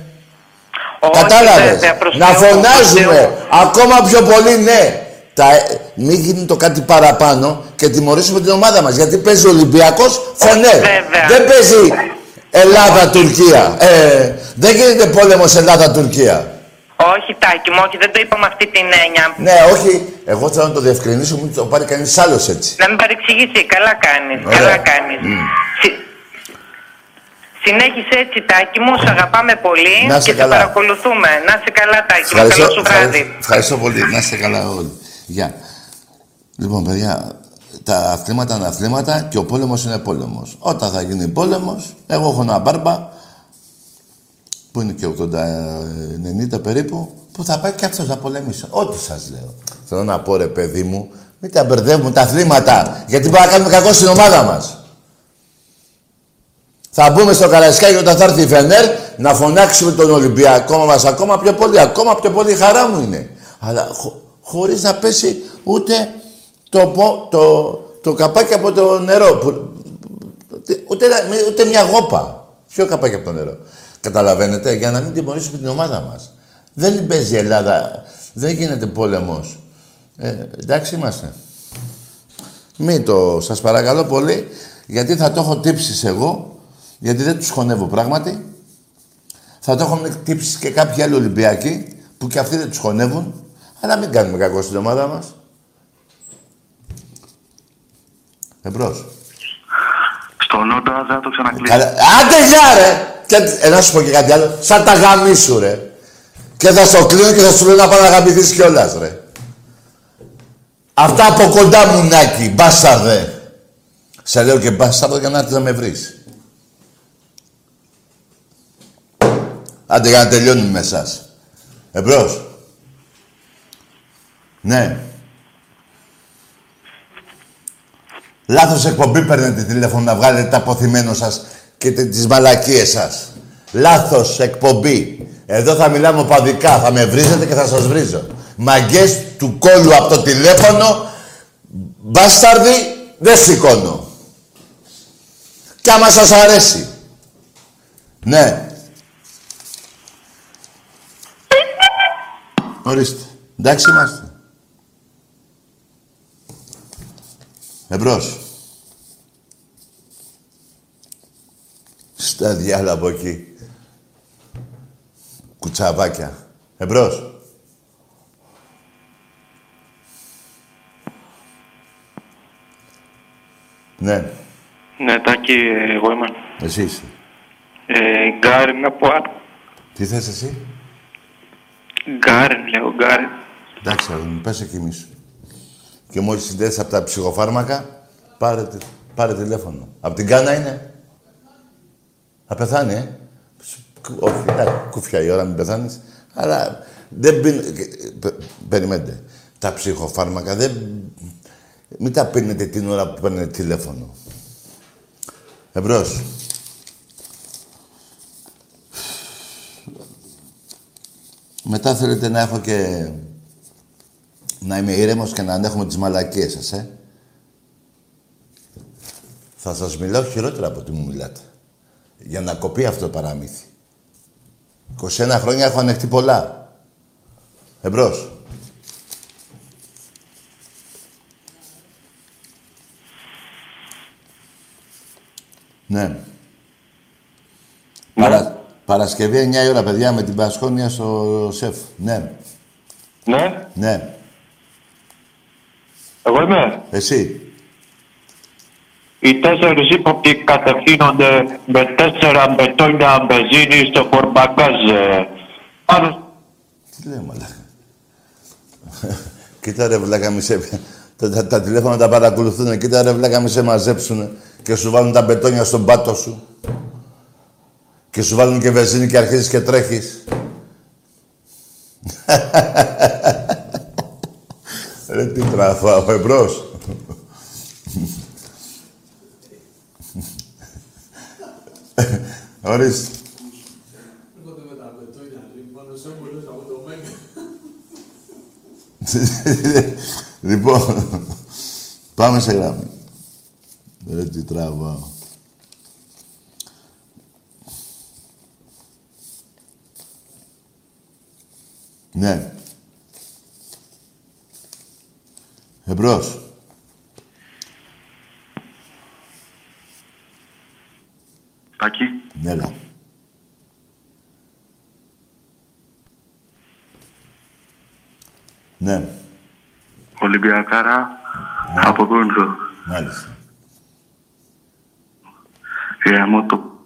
Όχι, Κατάλαβες. βέβαια, προς Να Θεού, προς φωνάζουμε Θεού. ακόμα πιο πολύ ναι. Τα, μην γίνει το κάτι παραπάνω και τιμωρήσουμε την ομάδα μας. Γιατί παίζει ο Ολυμπιακός Φενέρ. βέβαια. Δεν παίζει Ελλάδα-Τουρκία. Ε, δεν γίνεται πόλεμος Ελλάδα-Τουρκία. Όχι, Τάκη μου, όχι, δεν το είπα με αυτή την έννοια. Ναι, όχι. Εγώ θέλω να το διευκρινίσω, μην το πάρει κανείς άλλος έτσι. Να μην παρεξηγήσει, καλά κάνεις, Ωραία. καλά κάνεις. Συ- Συνέχισε έτσι, Τάκη μου, σε αγαπάμε πολύ Να είσαι και σε καλά. παρακολουθούμε. Να είσαι καλά, Τάκη μου, καλό σου βράδυ. ευχαριστώ, ευχαριστώ πολύ. Να είστε καλά όλοι. Γεια. Λοιπόν, παιδιά, τα αθλήματα είναι αθλήματα και ο πόλεμος είναι πόλεμος. Όταν θα γίνει πόλεμος, εγώ έχω ένα μπάρμπα που είναι και 80-90 περίπου, που θα πάει και αυτός να πολεμήσει. Ό,τι σας λέω. Θέλω να πω ρε παιδί μου, μην τα μπερδεύουμε τα αθλήματα, γιατί μπορεί να κάνουμε κακό στην ομάδα μας. Θα μπούμε στο Καραϊσκάκι όταν θα έρθει η Φενέρ να φωνάξουμε τον Ολυμπιακό μας ακόμα πιο πολύ. Ακόμα πιο πολύ χαρά μου είναι. Αλλά χω, χωρίς να πέσει ούτε το, πο- το, το καπάκι από το νερό. Που, ούτε, ούτε, ούτε μια γόπα. Ποιο καπάκι από το νερό. Καταλαβαίνετε, για να μην τιμωρήσουμε την ομάδα μας. Δεν παίζει η Ελλάδα. Δεν γίνεται πόλεμος. Ε, εντάξει είμαστε. Μην το, σας παρακαλώ πολύ, γιατί θα το έχω τύψει εγώ, γιατί δεν τους χωνεύω πράγματι. Θα το έχουν τύψει και κάποιοι άλλοι Ολυμπιακοί, που και αυτοί δεν τους χωνεύουν, αλλά μην κάνουμε κακό στην ομάδα μας. Εμπρός. Στο Νότο θα το ξανακλείσει. Καλά. Άντε γεια ρε! Και, ε, να σου πω και κάτι άλλο. Σαν τα γαμίσου ρε. Και θα στο κλείνω και θα σου λέω να πάω να αγαπηθείς κιόλας ρε. Αυτά από κοντά μου Νάκη, μπάσταρδε. Σε λέω και μπάσταρδε για να έρθεις να με βρεις. Άντε για να τελειώνουμε με εσάς. Εμπρός. Ναι. Λάθος εκπομπή παίρνετε τηλέφωνο να βγάλετε τα αποθυμένο σας και τε- τις μαλακίες σας. Λάθος εκπομπή. Εδώ θα μιλάμε οπαδικά, θα με βρίζετε και θα σας βρίζω. Μαγκές του κόλου από το τηλέφωνο, μπάσταρδι, δεν σηκώνω. Κι άμα σας αρέσει. Ναι. Ορίστε. Εντάξει είμαστε. Εμπρός. Στα διάλα από εκεί. Κουτσαβάκια. Εμπρός. Ναι, Ναι, Τάκη, εγώ είμαι. εσύ είσαι. Ε, Γκάριν από Ά- Τι θες εσύ; Γκάριν, λέω, Γκάριν. Εντάξει, αγόρι μου, πες εκεί σου. Και μόλις συνδέσεις από τα ψυχοφάρμακα, πάρε, τε- πάρε τηλέφωνο. Από την Κάνα είναι. Θα πεθάνει, ε. Σου- Όχι, εντάξει, κουφιά η ώρα μην πεθάνεις. Αλλά δεν πίνει... πε- Περιμένετε. Τα ψυχοφάρμακα δεν... Μην τα πίνετε την ώρα που παίρνετε τηλέφωνο. Εμπρός. Μετά θέλετε να έχω και... Να είμαι ήρεμος και να ανέχομαι τις μαλακίες σας, ε. Θα σας μιλάω χειρότερα από ό,τι μου μιλάτε. Για να κοπεί αυτό το παραμύθι. 21 χρόνια έχω ανεχτεί πολλά. Εμπρός. Ναι. Παρα... Παρασκευή 9 η ώρα, παιδιά, με την Πασχόνια στο ΣΕΦ. Ναι. Ναι, Ναι. Εγώ είμαι. Εσύ. Οι τέσσερις ύποπτοι κατευθύνονται με τέσσερα μπετόνια μπεζίνη στο φορμπαγκάζ. ε, Πάνω Τι λέει, μαλάκα. Κοίτα ρε βλάκα μη σε... Τα, τα, τα τηλέφωνα τα παρακολουθούν. Κοίτα ρε βλάκα μη σε μαζέψουν και σου βάλουν τα μπετόνια στον πάτο σου. Και σου βάλουν και βενζίνη και αρχίζεις και τρέχεις. ρε τι τραβάω, εμπρός. Ορίστε. λοιπόν, πάμε σε γράμμα. Ρε τι τραβάω. Ναι. Εμπρός. Τάκη, Έλα. Ναι, Ολυμπιακάρα από Κόντζο. μάλιστα. Γαμώ το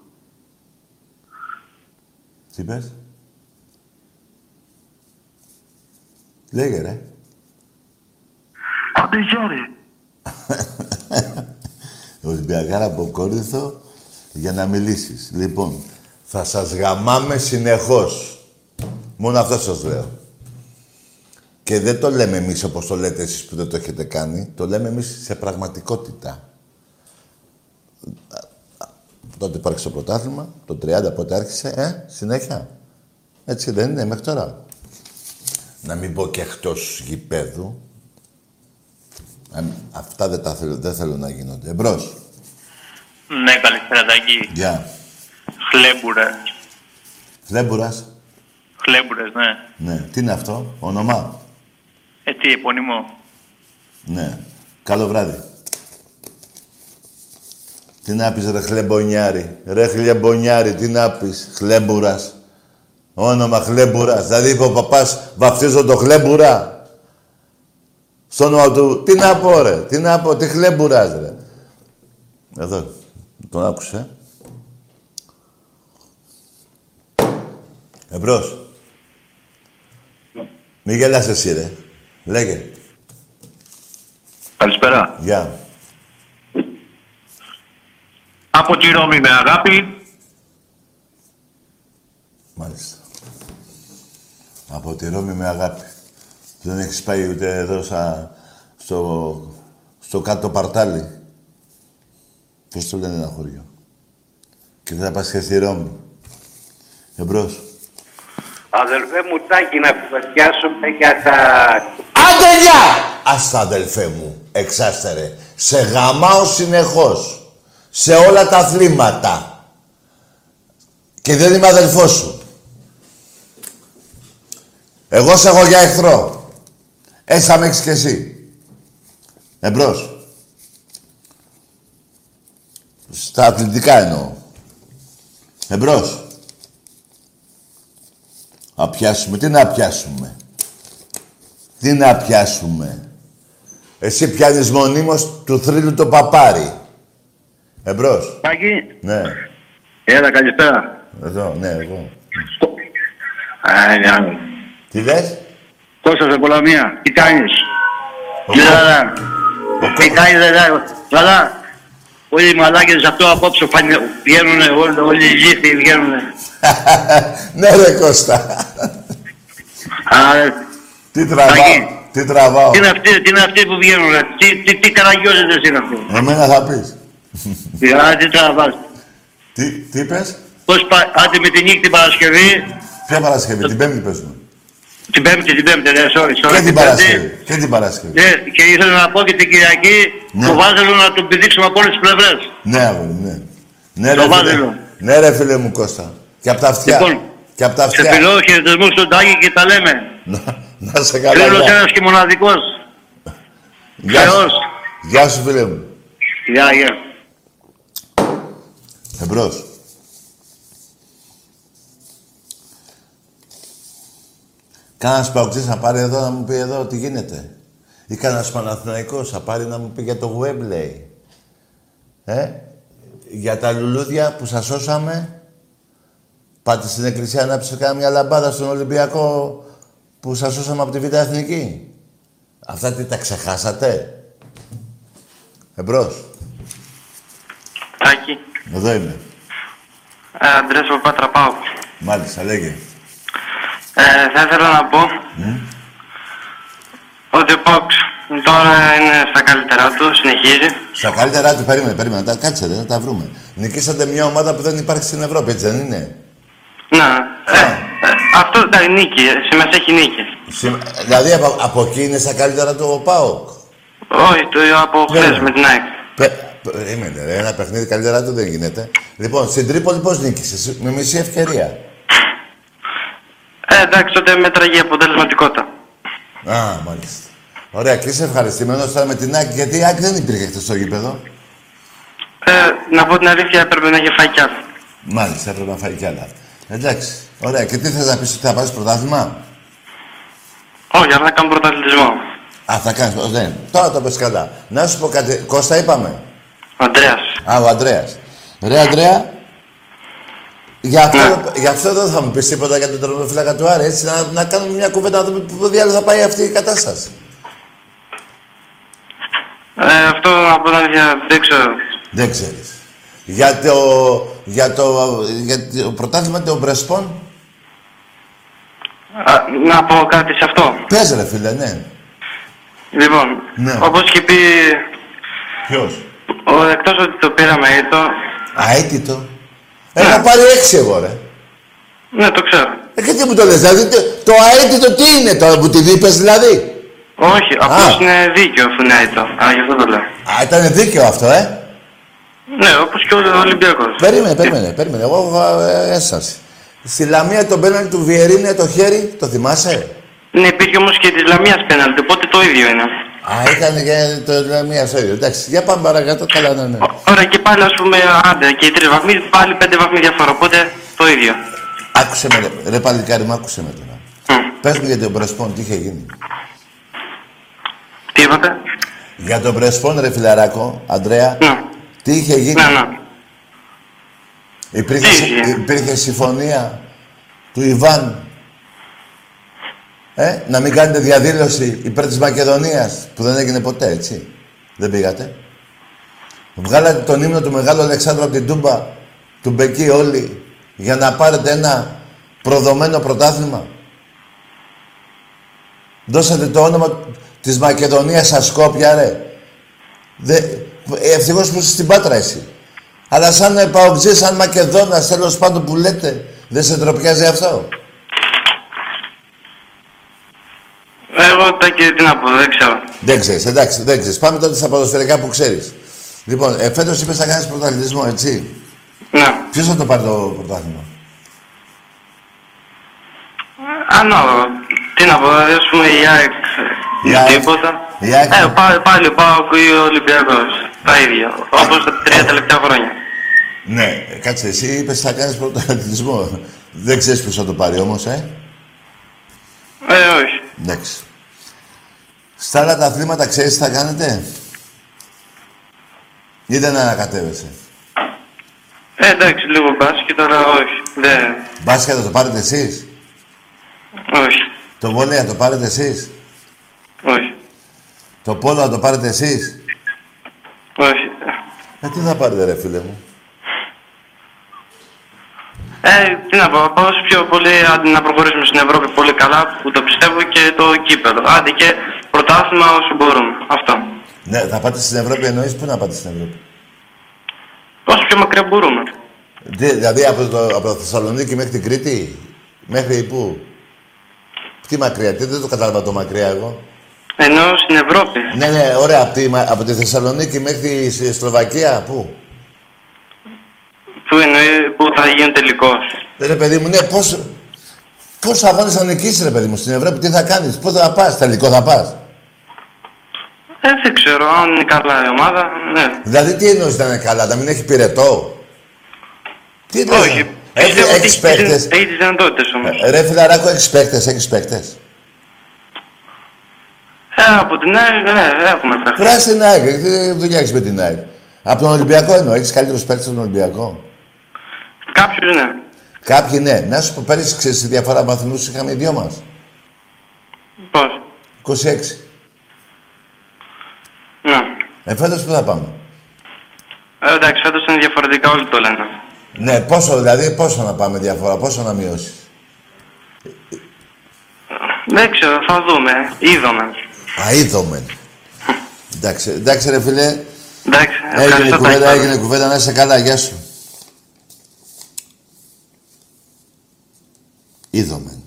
Τι είπες; Λέγε ρε. Άντε γεια ρε. Ολυμπιακάρα από Κόρινθο για να μιλήσεις. Λοιπόν, θα σας γαμάμε συνεχώς. Μόνο αυτό σας λέω. Και δεν το λέμε εμείς όπως το λέτε εσείς που δεν το έχετε κάνει. Το λέμε εμείς σε πραγματικότητα. Τότε υπάρξει το πρωτάθλημα, το 30 πότε άρχισε, ε, συνέχεια. Έτσι δεν είναι μέχρι τώρα. Να μην πω και εκτός γηπέδου. Α, Αυτά δεν, τα θέλω, δεν θέλω να γίνονται. Εμπρός. Ναι, καλησπέρα Τάκη. Γεια. Χλέμπουρες. Φλέμπουρας. Χλέμπουρες, ναι. Ναι. Τι είναι αυτό, όνομα; Ε, τι, επώνυμο; Ναι. Καλό βράδυ. Τι να πεις ρε χλεμπονιάρη; Ρε χλεμπονιάρη, τι να πεις. Χλέμπουρας. Όνομα χλέμπουρας. Δηλαδή είπε ο παπάς βαφτίζω το χλέμπουρα. Στο όνομα του. Τι να πω ρε. Τι να πω. Τι χλέμπουρας ρε. Εδώ. Τον άκουσε. Εμπρός. Μη γελάς εσύ ρε. Λέγε. Καλησπέρα. Γεια. Από τη Ρώμη με αγάπη. Μάλιστα. Από τη Ρώμη με αγάπη. Δεν έχεις πάει ούτε εδώ στα, στο, στο κάτω παρτάλι. Πώς το λένε ένα χωριό. Και δεν θα πας και στη Ρώμη. Εμπρός. Αδελφέ μου Τάκη να κουβεντιάσουμε για τα... Άντε γεια! Ας αδελφέ μου, εξάστερε. Σε γαμάω συνεχώς. Σε όλα τα αθλήματα. Και δεν είμαι αδελφός σου. Εγώ σε έχω για εχθρό. Έτσι θα με έχεις κι εσύ. Εμπρός. Στα αθλητικά εννοώ. Εμπρός. Να πιάσουμε. Τι να πιάσουμε; Τι να πιάσουμε; Εσύ πιάνεις μονίμως του θρύλου το παπάρι. Εμπρός. Πάκη, Ναι. έλα καλησπέρα. Εδώ, ναι, εγώ. Α, είναι άλλο. Τι λες; Κώστας από Πολωνία, τι κάνεις; Ο Τι Κώ- λαλά. Τι κάνεις λαλά; Λαλά. Όλοι οι μαλάκες αυτό απόψε πάνε, βγαίνουνε, όλοι, όλοι οι γήθοι βγαίνουνε. ναι ρε Κώστα. Α, Τι τραβάω. Τάκη. Τι τραβάω; τι είναι αυτοί, τι είναι αυτοί που βγαίνουνε; Τι, τι, τι καραγιόζητες είναι αυτό. Εμένα θα πεις. Α, τι τραβάς; Τι, τι είπες. Πώς πα, άντε με τη νύχτη την Παρασκευή, Ποια Παρασκευή. Την Πέμπτη παίζουμε. Την Πέμπτη, την Πέμπτη, ναι, sorry, sorry. Και την την Παρασκευή. Και την Παρασκευή. Ναι, και ήθελα να πω και την Κυριακή Ναι. το Βάζελο να τον πηδήξουμε από όλες τις πλευρές. Ναι, αγόρι, ναι. Ναι, Το ρε, φίλε. βάζελο. Ναι, ρε φίλε μου Κώστα. Και απ' τα αυτιά. Λοιπόν, Και απ' τα Σε αυτιά. φιλό χαιρετισμούς στον Τάκη και τα λέμε. Να, να σε καλά. Φίλος γεια. ένας και μοναδικός. Γεια σου. Θεός. Γεια σου, φίλε μου. Γεια, γεια. Εμπρός. Κάνας παουτζής να πάρει εδώ να μου πει εδώ τι γίνεται. Ή κανένας Παναθηναϊκός θα πάρει να μου πει για το Webley. Ε, για τα λουλούδια που σας σώσαμε. Πάτε στην εκκλησία να ψηφίσετε μια λαμπάδα στον Ολυμπιακό που σας σώσαμε από τη Β' Εθνική. Αυτά τι τα ξεχάσατε; Εμπρός. Τάκη, Εδώ είμαι. ε, Αντρέας από Πάτρα Πάω. Μάλιστα, λέγε. Ε, θα ήθελα να πω ότι ο Πάουξ τώρα είναι στα καλύτερά του, συνεχίζει. Στα καλύτερά του, περίμενε, περίμενε. Τα, κάτσε ρε, να τα βρούμε. Νικήσατε μια ομάδα που δεν υπάρχει στην Ευρώπη, έτσι δεν είναι; Ναι, ε, ε, αυτό ήταν νίκη, σημασία έχει νίκη. Συμ- Δηλαδή από, από εκεί είναι στα καλύτερα του ο ΠΑΟΚ; Όχι, το από Ναι. χθες με την ΑΕΚ. Πε- Περίμενε, ρε, ένα παιχνίδι καλύτερα του δεν γίνεται. Λοιπόν, στην Τρίπολη πώς νίκησες, με μισή ευκαιρία. Ε, εντάξει, τότε μέτραγε η αποτελεσματικότητα. Α, μάλιστα. Ωραία, και είσαι ευχαριστημένος τώρα με την Άκη, γιατί η Άκη δεν υπήρχε χθες στο γήπεδο. Ε, να πω την αλήθεια, έπρεπε να είχε φάει κι άλλο. Μάλιστα, έπρεπε να φάει κι άλλα. Εντάξει, ωραία. Και τι θες να πεις ότι θα πάρεις πρωτάθλημα; Όχι, αλλά θα κάνω πρωταθλητισμό. Α, θα κάνεις, ω, ναι. Τώρα το πες καλά. Να σου πω κάτι, Κώστα είπαμε. Ο Αντρέας. Α, ο Αντρέας. Ρε Αντρέα, για αυτό, για αυτό δεν θα μου πεις τίποτα για τον τερματοφύλακα του Άρη, έτσι, να, να κάνουμε μια κουβέντα, να δούμε πού διάλογο θα πάει αυτή η κατάσταση. Ε, αυτό να πω την αλήθεια, δεν ξέρω. Δεν ξέρεις. Για το, για το, για το πρωτάθλημα των Πρεσπών, Α, να πω κάτι σε αυτό. πες ρε φίλε, ναι. Λοιπόν, Ναι. όπως είχε πει, Ποιος; ο, εκτός ότι το πήραμε ήτο, Αίτητο. Έχω πάρει έξι εγώ, ρε. ναι, το ξέρω. Ε, και τι μου το λες, δηλαδή, το, το αίτητο τι είναι τώρα που την είπες, δηλαδή; Όχι, απλώς είναι δίκαιο αφού είναι ήτο. Α, γι' αυτό το λέω. Α, ήταν δίκαιο αυτό, ε; Ναι, όπως και ο Ολυμπιακός. Περίμενε, περίμενε, περίμενε. Εγώ έχω ε, ένσταση. Στη Λαμία το πέναλτι του Βιερίνε το χέρι, το θυμάσαι; Ναι, υπήρχε όμως και της Λαμίας πέναλτι, οπότε το ίδιο είναι. Α, ήταν και το Λαμία στο ίδιο. Εντάξει, για πάμε παρακάτω, καλά να είναι. Ωραία, και πάλι ας πούμε, άντε, και οι τρεις βαθμοί, πάλι πέντε βαθμοί διαφορά, οπότε το ίδιο. Άκουσε με, ρε, ρε παλικάρι μου, άκουσε με τώρα. Πες μου για τον Πρεσπόν, τι είχε γίνει. Τι είπατε; Για τον Πρεσπόν, ρε φιλαράκο, Αντρέα, τι είχε γίνει. Ναι, ναι. Υπήρχε, συ- υπήρχε συμφωνία του Ιβάν ε, να μην κάνετε διαδήλωση υπέρ της Μακεδονίας που δεν έγινε ποτέ, έτσι. Δεν πήγατε. Βγάλατε τον ύμνο του Μεγάλου Αλεξάνδρου από την Τούμπα του Μπεκί όλοι για να πάρετε ένα προδομένο πρωτάθλημα. Δώσατε το όνομα της Μακεδονίας στα Σκόπια, ρε. Δε, ευτυχώς που είσαι στην Πάτρα εσύ. Αλλά σαν παοξή, σαν Μακεδόνας, τέλος πάντων που λέτε, δεν σε τροπιάζει αυτό; Εγώ τα και τι να πω, δεν ξέρω. Δεν ξέρεις, εντάξει, δεν ξέρεις. Πάμε τότε στα ποδοσφαιρικά που ξέρεις. Λοιπόν, ε, φέτος είπες θα κάνεις πρωταθλητισμό, έτσι; Ναι. Ποιος θα το πάρει το πρωτάθλημα; Ανάλογα. Τι να πω, δηλαδή, ας πούμε η ΑΕΚ Η ή ΑΕΚ. τίποτα. Η ΑΕΚ. Ε, πάλι, πάλι πάω ή ο Ολυμπιακός. Τα ίδια. Όπως τα τρία τελευταία χρόνια. Ναι, ε, κάτσε, εσύ είπες θα κάνεις πρωταθλητισμό. δεν ξέρεις ποιος θα το πάρει όμως, ε; Ε, όχι. Εντάξει. Στα άλλα τα αθλήματα ξέρεις τι θα κάνετε; Ή δεν ανακατεύεσαι; Ε, εντάξει, λίγο μπάσκετ, αλλά όχι. Δεν. Μπάσκετ θα το πάρετε εσείς; Όχι. Το βόλεϊ θα το πάρετε εσείς; Όχι. Το πόλο θα το πάρετε εσείς; Όχι. Ε, τι θα πάρετε ρε φίλε μου; Ε, τι να πω, πάω όσο πιο πολύ άντε να προχωρήσουμε στην Ευρώπη πολύ καλά, που το πιστεύω και το κύπελο. Άντε και πρωτάθλημα όσο μπορούμε. Αυτό. Ναι, θα πάτε στην Ευρώπη εννοείς πού να πάτε στην Ευρώπη; Όσο πιο μακριά μπορούμε. Τι, δηλαδή από το, από το Θεσσαλονίκη μέχρι την Κρήτη; Μέχρι πού; Τι μακριά, τι δεν το κατάλαβα το μακριά εγώ. Ενώ στην Ευρώπη. Ναι, ναι, ωραία. Από τη, μα- από τη Θεσσαλονίκη μέχρι τη Σλοβακία, πού; Πού εννοεί που θα γίνει τελικός. Ε, Ρε παιδί μου, ναι, πώς... Πόσο αγώνες θα νικήσεις, ρε παιδί μου, στην Ευρώπη, τι θα κάνεις, πότε θα πας, τελικό θα πας; Ε, δεν ξέρω, αν είναι καλά η ομάδα, ναι. Δηλαδή, τι εννοείς να είναι καλά, να μην έχει πυρετό; Τι εννοείς, Όχι. να- Έχει Πιστεύω ότι έχεις έχει τις- παίκτες; Έχει τι δυνατότητες όμως. Ε, Ρε φιλαράκο, έχεις παίκτες, έχεις παίκτες; Ε, από την άλλη, ναι, έχουμε παίχτε. Φράσει την ΑΕΚ, ε, τι δουλειά έχεις με την ΑΕΚ. Από τον Ολυμπιακό εννοώ, έχεις καλύτερους παίκτες από τον Ολυμπιακό; Κάποιου ναι. Κάποιοι ναι. Να σου πω πέρυσι, ξέρεις τη διαφορά βαθμούς είχαμε οι δυο μας. Πώς; 26. Ναι. Ε, φέτος πού θα πάμε; Ε, εντάξει, φέτος είναι διαφορετικά, όλοι το λένε. Ναι, πόσο δηλαδή, πόσο να πάμε διαφορά, πόσο να μειώσεις; Δεν ξέρω, θα δούμε. Είδαμε. Αίδωμεν. εντάξει, εντάξει ρε φίλε. Εντάξει, Έγινε ευχαριστώ κουβέντα, τα έγινε κουβέντα, να είσαι καλά, γεια σου. Είδωμεν.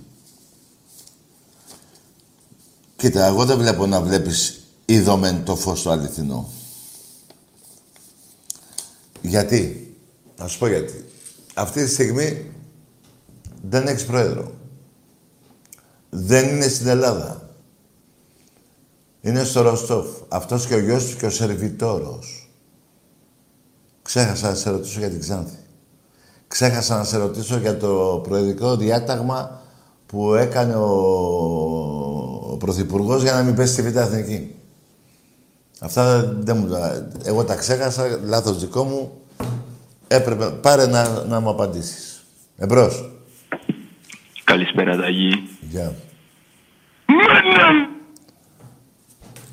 Κοίτα, εγώ δεν βλέπω να βλέπεις είδωμεν το φως το αληθινό. Γιατί; Να σου πω γιατί. Αυτή τη στιγμή δεν έχεις πρόεδρο. Δεν είναι στην Ελλάδα. Είναι στο Ροστόφ. Αυτός και ο γιος του και ο σερβιτόρος. Ξέχασα να σε ρωτήσω για την Ξάνθη. Ξέχασα να σε ρωτήσω για το προεδρικό διάταγμα που έκανε ο, ο Πρωθυπουργός για να μην πέσει στη Β' Εθνική. Αυτά δεν μου τα... Εγώ τα ξέχασα, λάθος δικό μου. Έπρεπε... Πάρε να, να μου απαντήσεις. Εμπρός. Καλησπέρα, Ταγί. Γεια.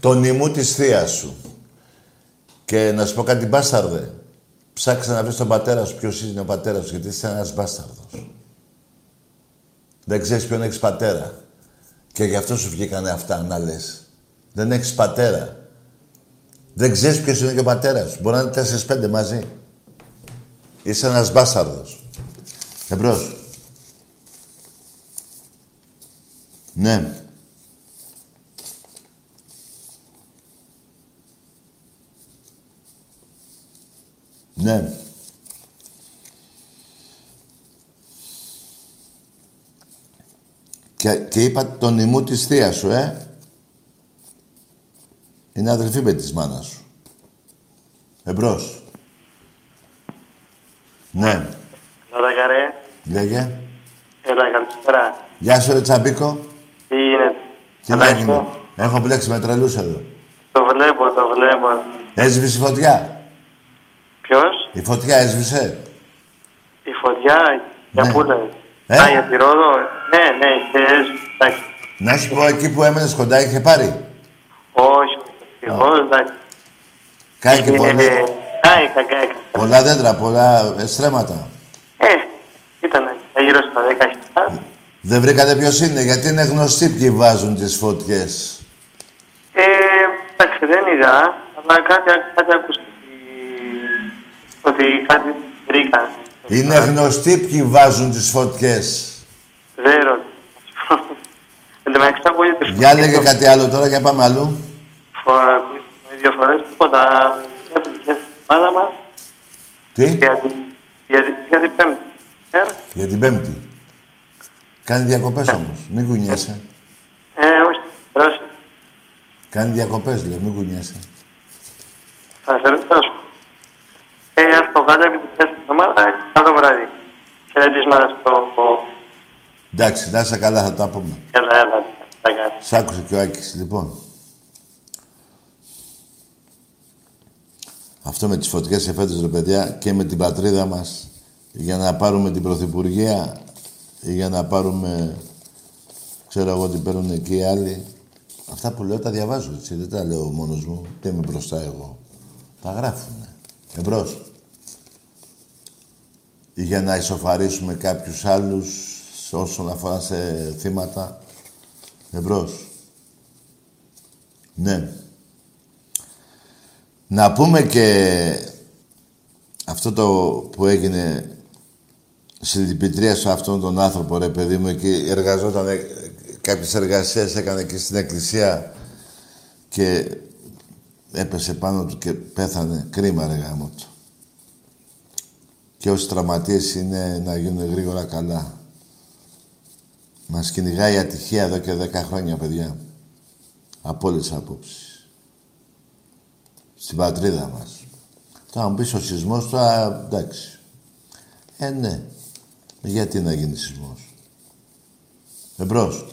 Το νημού της θείας σου. Και να σου πω κάτι μπάσταρδε. Ψάξε να βρεις τον πατέρα σου, ποιος είναι ο πατέρας σου, γιατί είσαι ένας μπάσταρδος. Δεν ξέρεις ποιον έχεις πατέρα. Και γι' αυτό σου βγήκανε αυτά να λες. Δεν έχεις πατέρα. Δεν ξέρεις ποιος είναι και ο πατέρας σου. Μπορεί να είναι τέσσερις πέντε μαζί. Είσαι ένας μπάσταρδος. Εμπρός. Ναι. Ναι. Και, και είπα τον ημού της θείας σου, ε. Είναι αδελφή με της μάνας σου. Εμπρός. Ναι. Έλα, καρέ. Λέγε. Έλα, καλησπέρα. Γεια σου, ρε Τσαμπίκο. Τι είναι. Τι να γίνει. Έχω μπλέξει με τρελούς εδώ. Το βλέπω, το βλέπω. Έσβησε η φωτιά. Ποιος; Η φωτιά έσβησε. Η φωτιά. Για Ναι. πού λέει. Ε; Α, για τη Ρόδο. Ναι, ναι, και εντάξει. Να σου πω εκεί που έμενες κοντά είχε πάρει. Όχι, ευτυχώς, εντάξει. Κάνει και Είναι- πολλά, Κάηκα, κάηκα. πολλά δέντρα, πολλά στρέμματα. Ε, ήταν γύρω στα 10 χιλιάδες. Δεν βρήκατε ποιος είναι, γιατί είναι γνωστοί ποιοι βάζουν τις φωτιές. Ε, εντάξει, δεν είδα, αλλά κάτι, κάτι άκουσα ότι, ότι κάτι βρήκα. Είναι γνωστοί ποιοι βάζουν τις φωτιές. Δεν ρωτήσω. Εν τω μεταξύ ακούγεται Για λέγε κάτι άλλο τώρα και πάμε αλλού. φορά, δύο φορές τίποτα. Για την ομάδα μας, Τι, για την, για την, για την πέμπτη. Ε, για την Πέμπτη. Κάνει διακοπές όμως, μην κουνιέσαι. ε, όχι, δράση. Κάνει διακοπές, λέω, μην κουνιέσαι. Θα σε ρωτήσω. Ε, αυτό κάτω επί της εβδομάδα, κάθε βράδυ. Χαιρετίσματα στο... Εντάξει, να είσαι καλά, θα τα πούμε. Έλα, έλα. Σ' άκουσε και ο Άκης, λοιπόν. Αυτό με τις φωτιές εφέτος, ρε παιδιά, και με την πατρίδα μας, για να πάρουμε την Πρωθυπουργία, ή για να πάρουμε, ξέρω εγώ τι παίρνουν εκεί οι άλλοι. Αυτά που λέω τα διαβάζω, έτσι, δεν τα λέω μόνος μου, δεν είμαι μπροστά εγώ. Τα γράφουνε. Εμπρός. Ή για να ισοφαρίσουμε κάποιους άλλους όσον αφορά σε θύματα. Εμπρός. Ναι. Να πούμε και αυτό το που έγινε συλληπιτρία σε αυτόν τον άνθρωπο, ρε παιδί μου, εκεί εργαζόταν, κάποιες εργασίες έκανε και στην εκκλησία και έπεσε πάνω του και πέθανε. Κρίμα, ρε γάμο του. Και όσοι τραυματίες είναι να γίνουν γρήγορα καλά. Μας κυνηγάει η ατυχία εδώ και δέκα χρόνια, παιδιά. Από όλες τις απόψεις. Στην πατρίδα μας. Τώρα μου πεις ο σεισμός, τώρα εντάξει. Ε, ναι. Γιατί να γίνει σεισμός; Εμπρός.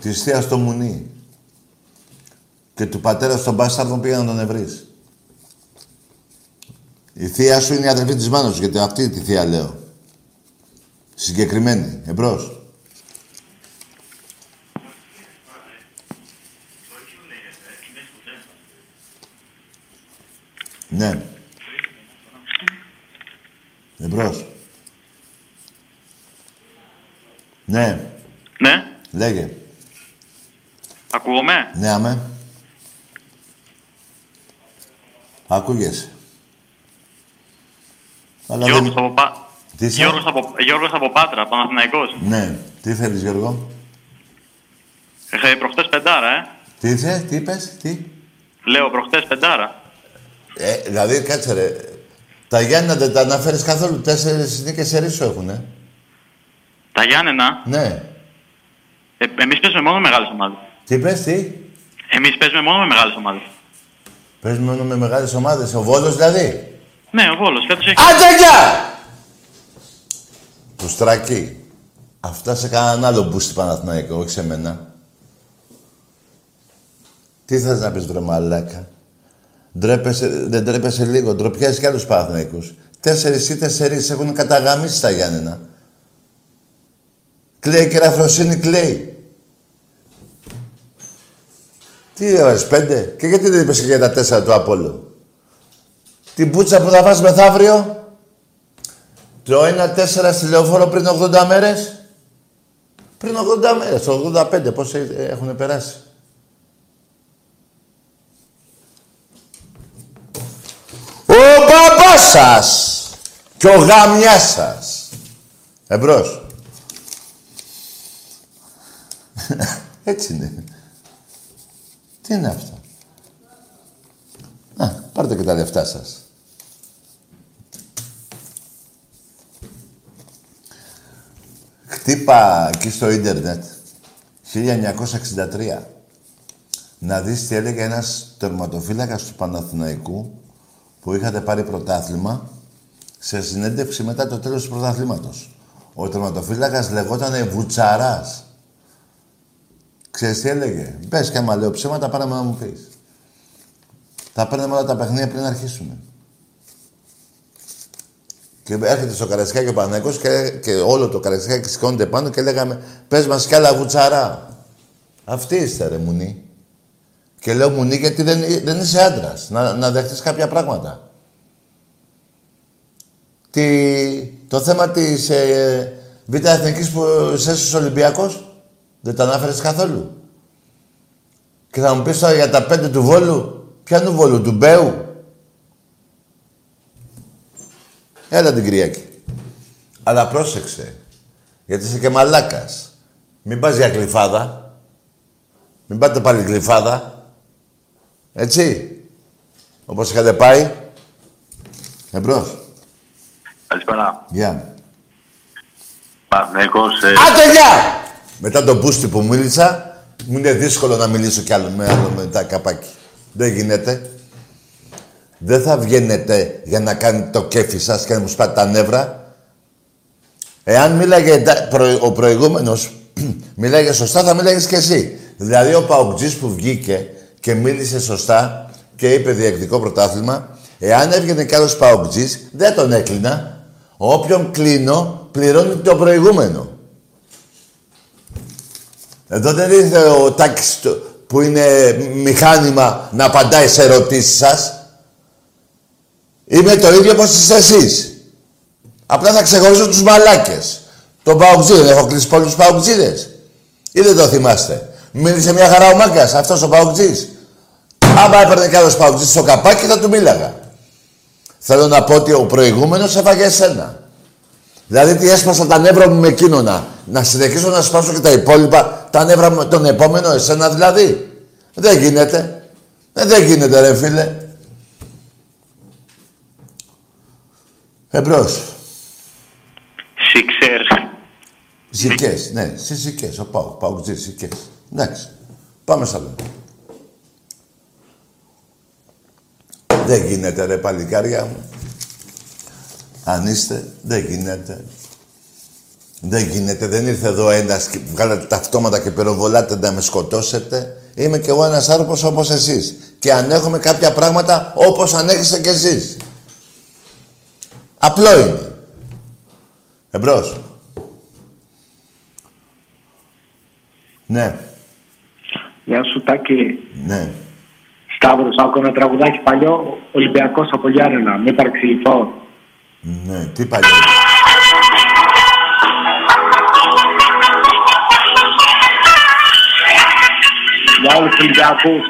Της θείας στο Μουνί. Και του πατέρα στον Μπάσταρδο πήγαν να τον ευρύς. Η θεία σου είναι η αδερφή της μάνας σου, γιατί αυτή τη θεία λέω. Συγκεκριμένη. Εμπρός. Ναι. Εμπρός. Ναι. Ναι, Λέγε. ακούγομαι; Ναι, αμέ. Ακούγεσαι. Αλλά Γιώργος δεν... από, Πα... Τι είσαι; Γιώργος, από... Γιώργος από Πάτρα, Παναθηναϊκός. Ναι. Τι θέλεις, Γιώργο; Ε, προχτές πεντάρα, ε. Τι είσαι, τι είπες, τι; Λέω προχτές πεντάρα. Ε, δηλαδή, κάτσε ρε. Τα Γιάννηνα δεν τα αναφέρεις καθόλου. Τέσσερις νίκες σε ρίσο έχουνε. Τα Γιάννενα, Ναι. ε, εμείς παίζουμε μόνο με μεγάλες ομάδες. Τι είπες, τι; Εμείς παίζουμε μόνο με μεγάλες ομάδες. Παίζουμε μόνο με μεγάλες ομάδες. Ο Βόλος δηλαδή. Ναι, ο Βόλος, φέτος έχει... Άντε, γεια! Του στρακεί. Αυτά σε κανέναν άλλο μπούστι Παναθηναϊκό, όχι σε μένα. Τι θες να πεις, βρε μαλάκα; Ντρέπεσαι, δεν ντρέπεσαι λίγο. Ντροπιάζεις κι άλλους Παναθηναϊκούς. Τέσσερις ή τέσσερις έχουν καταγαμίσει τα Γιάννενα. Κλαίει και Ραφροσύνη, κλαίει. Τι έβαλες, πέντε; Και γιατί δεν είπες και για τα τέσσερα του Απόλλου. Την πούτσα που θα φας μεθαύριο. Το 1-4 στη λεωφόρο πριν 80 μέρες. Πριν 80 μέρες, 85, πώς έχουν περάσει. Ο μπαμπάς σας και ο γαμιάς σας. Εμπρός. Έτσι είναι. Τι είναι αυτό; Να, πάρτε και τα λεφτά σας. Χτύπα εκεί στο ίντερνετ 1963 να δεις τι έλεγε ένας τερματοφύλακας του Παναθηναϊκού που είχατε πάρει πρωτάθλημα σε συνέντευξη μετά το τέλος του πρωταθλήματος. Ο τερματοφύλακας λεγόταν Βουτσαράς. Ξέρεις τι έλεγε; Πες και άμα λέω ψέματα πάρε να μου πεις. Θα παίρνουμε όλα τα παιχνίδια πριν αρχίσουμε. Και έρχεται στο Καραϊσκάκι ο Παναγικός και, και όλο το Καραϊσκάκι σηκώνεται πάνω και λέγαμε πες μας κι άλλα βουτσαρά. Αυτή είστε ρε Μουνή. Και λέω Μουνή γιατί δεν, δεν είσαι άντρας. Να, να δεχτείς κάποια πράγματα. Τι, το θέμα της ε, Β' Εθνικής που είσαι Ολυμπιακός δεν τα ανάφερες καθόλου. Και θα μου πεις τώρα για τα πέντε του Βόλου. Ποιανού Βόλου, του Μπέου; Έλα την Κυριακή. Αλλά πρόσεξε. Γιατί είσαι και μαλάκας. Μην πας για γλυφάδα. Μην πάτε πάλι γλυφάδα. Έτσι. Όπως είχατε πάει. Εμπρός. Καλησπέρα. Γεια. Παναθηναϊκός, ε, Άντε, γεια! Μετά τον μπούστι που μίλησα, μου είναι δύσκολο να μιλήσω κι άλλο με άλλο μετά καπάκι. Δεν γίνεται. Δεν θα βγαίνετε για να κάνετε το κέφι σας και να μου σπάτε τα νεύρα. Εάν μίλαγε τα- προ- ο προηγούμενος, μίλαγε σωστά, θα μίλαγες και εσύ. Δηλαδή ο Παοκτζής που βγήκε και μίλησε σωστά και είπε διεκτικό πρωτάθλημα, εάν έβγαινε κι άλλος Παοκτζής, δεν τον έκλεινα. Όποιον κλείνω, πληρώνει το προηγούμενο. Εδώ δεν ήρθε ο Τάκης το- που είναι μηχάνημα να απαντάει σε ερωτήσεις σας. Είμαι το ίδιο όπως είστε εσείς. Απλά θα ξεχωρίσω τους μαλάκες. Τον Παοκτζή, δεν έχω κλείσει πολλούς Παοκτζίδες. Ή δεν το θυμάστε. Μίλησε μια χαρά ο Μάκας, αυτός ο Παοκτζής. Άμα έπαιρνε κι άλλος Παοκτζής στο καπάκι θα του μίλαγα. Θέλω να πω ότι ο προηγούμενος έφαγε εσένα. Δηλαδή τι έσπασα τα νεύρα μου με εκείνο να, να συνεχίσω να σπάσω και τα υπόλοιπα, τα νεύρα μου με τον επόμενο, εσένα δηλαδή. Δεν γίνεται. Ε, δεν γίνεται ρε φίλε. Εμπρός. Σίξερ. Ζικές, ναι, στις Ζικές, ο Πάου, Πάου Ζικές, Ζικές. Εντάξει, πάμε στα άλλα. Δεν γίνεται ρε παλικάρια μου. Αν είστε, δεν γίνεται. Δεν γίνεται, δεν ήρθε εδώ ένας και βγάλατε τα αυτόματα και πυροβολάτε να με σκοτώσετε. Είμαι κι εγώ ένας άνθρωπος όπως εσείς. Και ανέχομαι κάποια πράγματα όπως ανέχεστε κι εσείς. Απλό είναι. Εμπρός. Ναι, Γεια σου Τάκη. ναι. Σταύρος, άκου ένα τραγουδάκι παλιό, Ολυμπιακός από Γιάννενα, μην παρεξηγηθώ. Ναι, τι παλιό. Για όλους τους Ολυμπιακούς.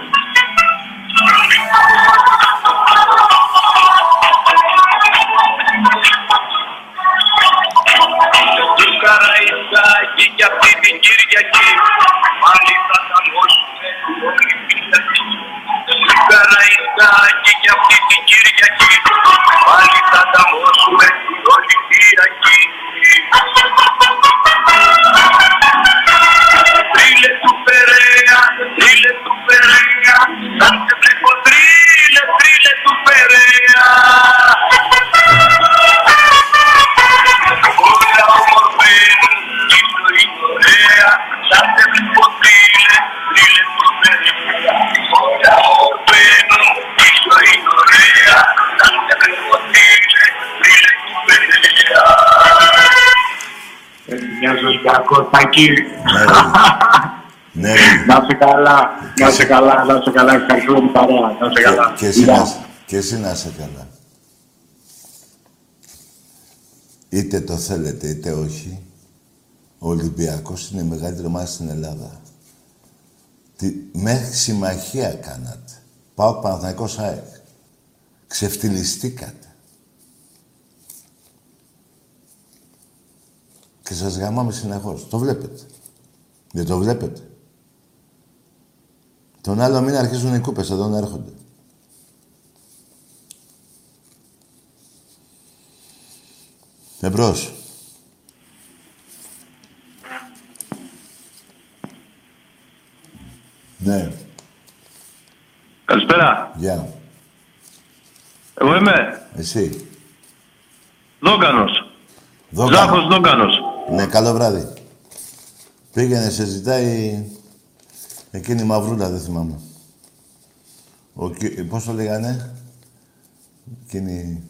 Σου Ολυμπιακός, Τάκη. Ναι, ρε. Να είσαι καλά, να είσαι καλά, να είσαι καλά. Ευχαριστούμε την παρέα, να είσαι καλά. Και εσύ, Γεια. να, και εσύ να είσαι καλά. Είτε το θέλετε είτε όχι, ο Ολυμπιακός είναι η μεγαλύτερη ομάδα στην Ελλάδα. Τι, μέχρι συμμαχία κάνατε. Πάω Παναθηναϊκός ΑΕΚ. Ξεφτυλιστήκατε. Και σας γαμάμε συνεχώς. Το βλέπετε. Δεν το βλέπετε. Τον άλλο μήνα αρχίζουν οι κούπες εδώ να έρχονται. Εμπρός. Ναι, Καλησπέρα. γεια. Εγώ είμαι Εσύ. Δόγκανος. Δόγκανος. Ζάχος Δόγκανος. Ναι, καλό βράδυ. Πήγαινε, σε ζητάει εκείνη η μαυρούλα, δεν θυμάμαι. Ο, Κι- πώς το λέγανε, εκείνη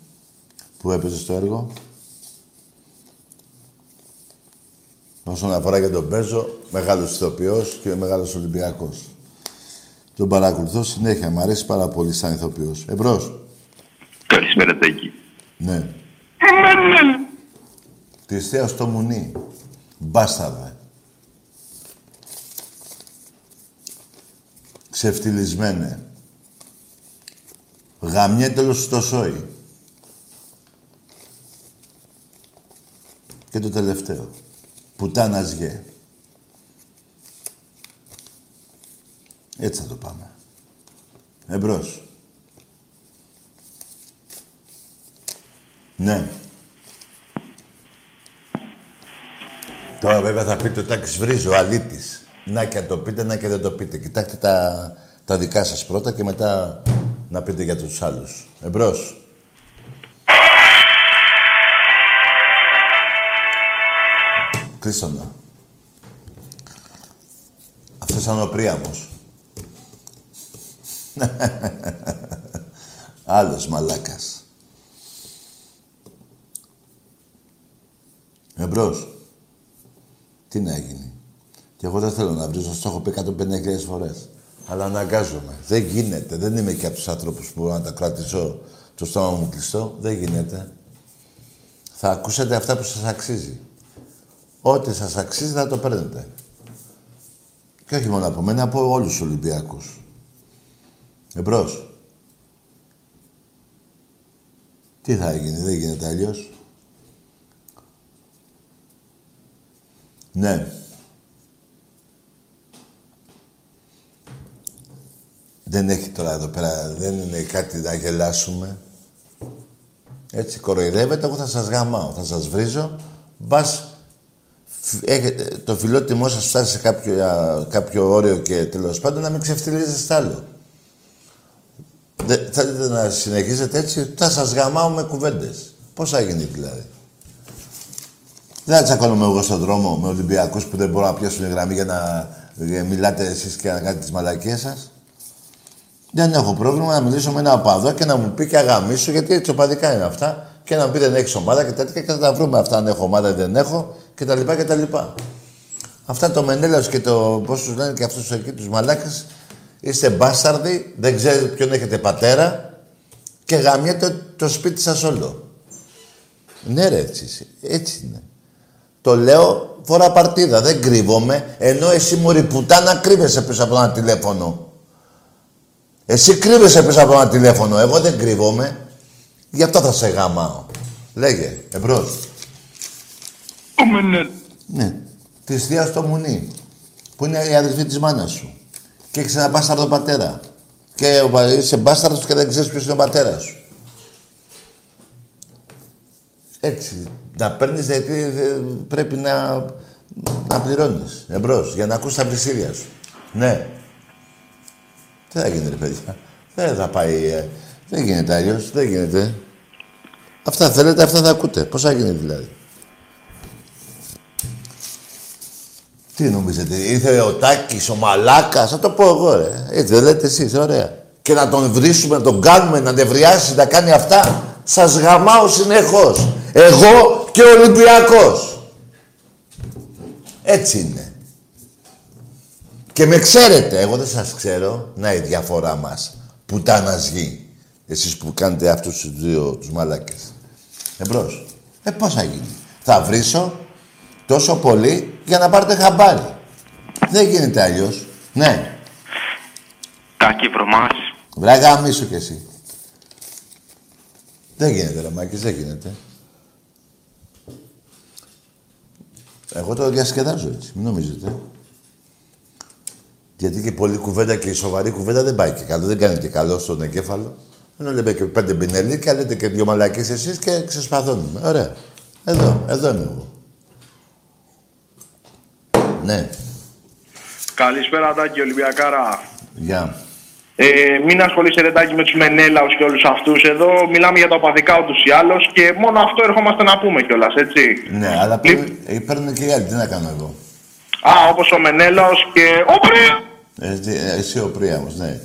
που έπαιζε στο έργο. Όσον αφορά και τον Πέζο, μεγάλος ηθοποιός και μεγάλος Ολυμπιακός. Τον παρακολουθώ συνέχεια, μου αρέσει πάρα πολύ σαν ηθοποιός. Εμπρός. Καλησπέρα, Τάκη. Ναι. Της θέα στο μουνί. Μπάσταρδε. Ξεφτυλισμένε. Γαμιέτελο στο σόι. Και το τελευταίο. Πουτάνας γε. Έτσι θα το πάμε. Εμπρός. Ναι. Τώρα βέβαια θα πείτε ότι Τάκης βρίζει ο αλήτης. Να και αν το πείτε, να και δεν το πείτε. Κοιτάξτε τα, τα δικά σας πρώτα και μετά να πείτε για τους άλλους. Εμπρός. Κλείστο να. Αυτός ήταν ο Πρίαμος. Άλλος μαλάκας. Εμπρός. Τι να γίνει. Και εγώ δεν θέλω να βρίζω, το έχω πει 150.000 φορές. Αλλά αναγκάζομαι. Δεν γίνεται. Δεν είμαι και από τους άνθρωπους που μπορώ να τα κρατήσω το στόμα μου κλειστό. Δεν γίνεται. Θα ακούσετε αυτά που σας αξίζει. Ό,τι σας αξίζει θα το παίρνετε. Και όχι μόνο από μένα, από όλους τους Ολυμπιακούς. Εμπρός. Τι θα γίνει, δεν γίνεται αλλιώς. Ναι. Δεν έχει τώρα εδώ πέρα, δεν είναι κάτι να γελάσουμε. Έτσι, κοροϊδεύετε, εγώ θα σας γαμάω, θα σας βρίζω. Μπας, έχετε, το φιλότιμό σας φτάσει σε κάποιο, κάποιο όριο και τέλος πάντων να μην ξεφτυλίζεστε άλλο. Δεν, θέλετε να συνεχίζετε έτσι, θα σας γαμάω με κουβέντες. Πώς θα γίνει δηλαδή; Δεν θα τσακώνομαι εγώ στον δρόμο με Ολυμπιακούς που δεν μπορούν να πιάσουν γραμμή για να για μιλάτε εσείς και να κάνετε τις μαλακίες σας. Δεν έχω πρόβλημα να μιλήσω με ένα οπαδό και να μου πει και αγαμίσου, γιατί έτσι οπαδικά είναι αυτά. Και να μου πει δεν έχεις ομάδα και τέτοια και θα τα βρούμε αυτά αν έχω ομάδα ή δεν έχω και τα λοιπά και τα λοιπά. Αυτά το Μενέλαος και το πώς τους λένε και αυτούς εκεί τους μαλάκες είστε μπάσταρδοι, δεν ξέρετε ποιον έχετε πατέρα και γαμιέται το σπίτι σας όλο. Ναι ρε έτσι, έτσι είναι. Το λέω φορά παρτίδα, δεν κρύβομαι, ενώ εσύ μωρή πουτάνα κρύβεσαι πίσω από ένα τηλέφωνο. Εσύ κρύβεσαι πίσω από ένα τηλέφωνο. Εγώ δεν κρύβομαι. Γι' αυτό θα σε γαμάω. Λέγε, εμπρός. Ναι. Ναι. Της θείας στο μουνί. Που είναι η αδελφή της μάνας σου. Και έχεις ένα μπάσταρδο πατέρα. Και είσαι μπάσταρδος και δεν ξέρεις ποιος είναι ο πατέρας σου. Έτσι. Να παίρνεις γιατί ε, πρέπει να, να πληρώνεις. Εμπρός. Για να ακούς τα πλησίδια σου. Ναι. Τι θα γίνει, ρε παιδιά. Δεν θα πάει. Ε, δεν γίνεται αλλιώς. Δεν γίνεται. Αυτά θέλετε, αυτά θα ακούτε. Πώς θα γίνει δηλαδή. Τι νομίζετε, ήρθε ο Τάκης, ο Μαλάκας, θα το πω εγώ ρε. Έτσι δεν λέτε εσείς, ωραία. Και να τον βρίσουμε, να τον κάνουμε, να νευριάσει, να κάνει αυτά. Σας γαμάω συνεχώς. Εγώ και ο Ολυμπιακός. Έτσι είναι. Και με ξέρετε, εγώ δεν σας ξέρω. Να η διαφορά μας. Πουτάνας γη. Εσείς που κάνετε αυτούς τους δύο τους μαλάκες. Εμπρός. Ε, πώς θα γίνει. Θα βρίσω τόσο πολύ για να πάρετε χαμπάρι. Δεν γίνεται αλλιώς. Ναι. Τάκη βρωμάς. Βράγα μίσου κι εσύ. Δεν γίνεται, ρε Μάκης, δεν γίνεται. Εγώ το διασκεδάζω έτσι, μην νομίζετε. Γιατί και πολλή κουβέντα και η σοβαρή κουβέντα δεν πάει και καλό. Δεν κάνει και καλό στον εγκέφαλο. Ενώ λέμε και πέντε μπινελίκια, λέτε και δυο μαλακίες εσείς και ξεσπαθώνουμε. Ωραία. Εδώ, εδώ είμαι εγώ. Ναι. Καλησπέρα, Τάκη Ολυμπιακάρα. Γεια. Ε, μην ασχολείσαι ρετάκι με τους Μενέλαους και όλους αυτούς εδώ. Μιλάμε για τα οπαδικά ούτως ή άλλως και μόνο αυτό ερχόμαστε να πούμε κιόλας, έτσι. Ναι, αλλά παίρνουν, ε, παίρνουν και οι άλλοι. Τι να κάνω εγώ. Α, όπως ο Μενέλαος και ο Πρία. Ε, εσύ ο Πρίαμος, ναι.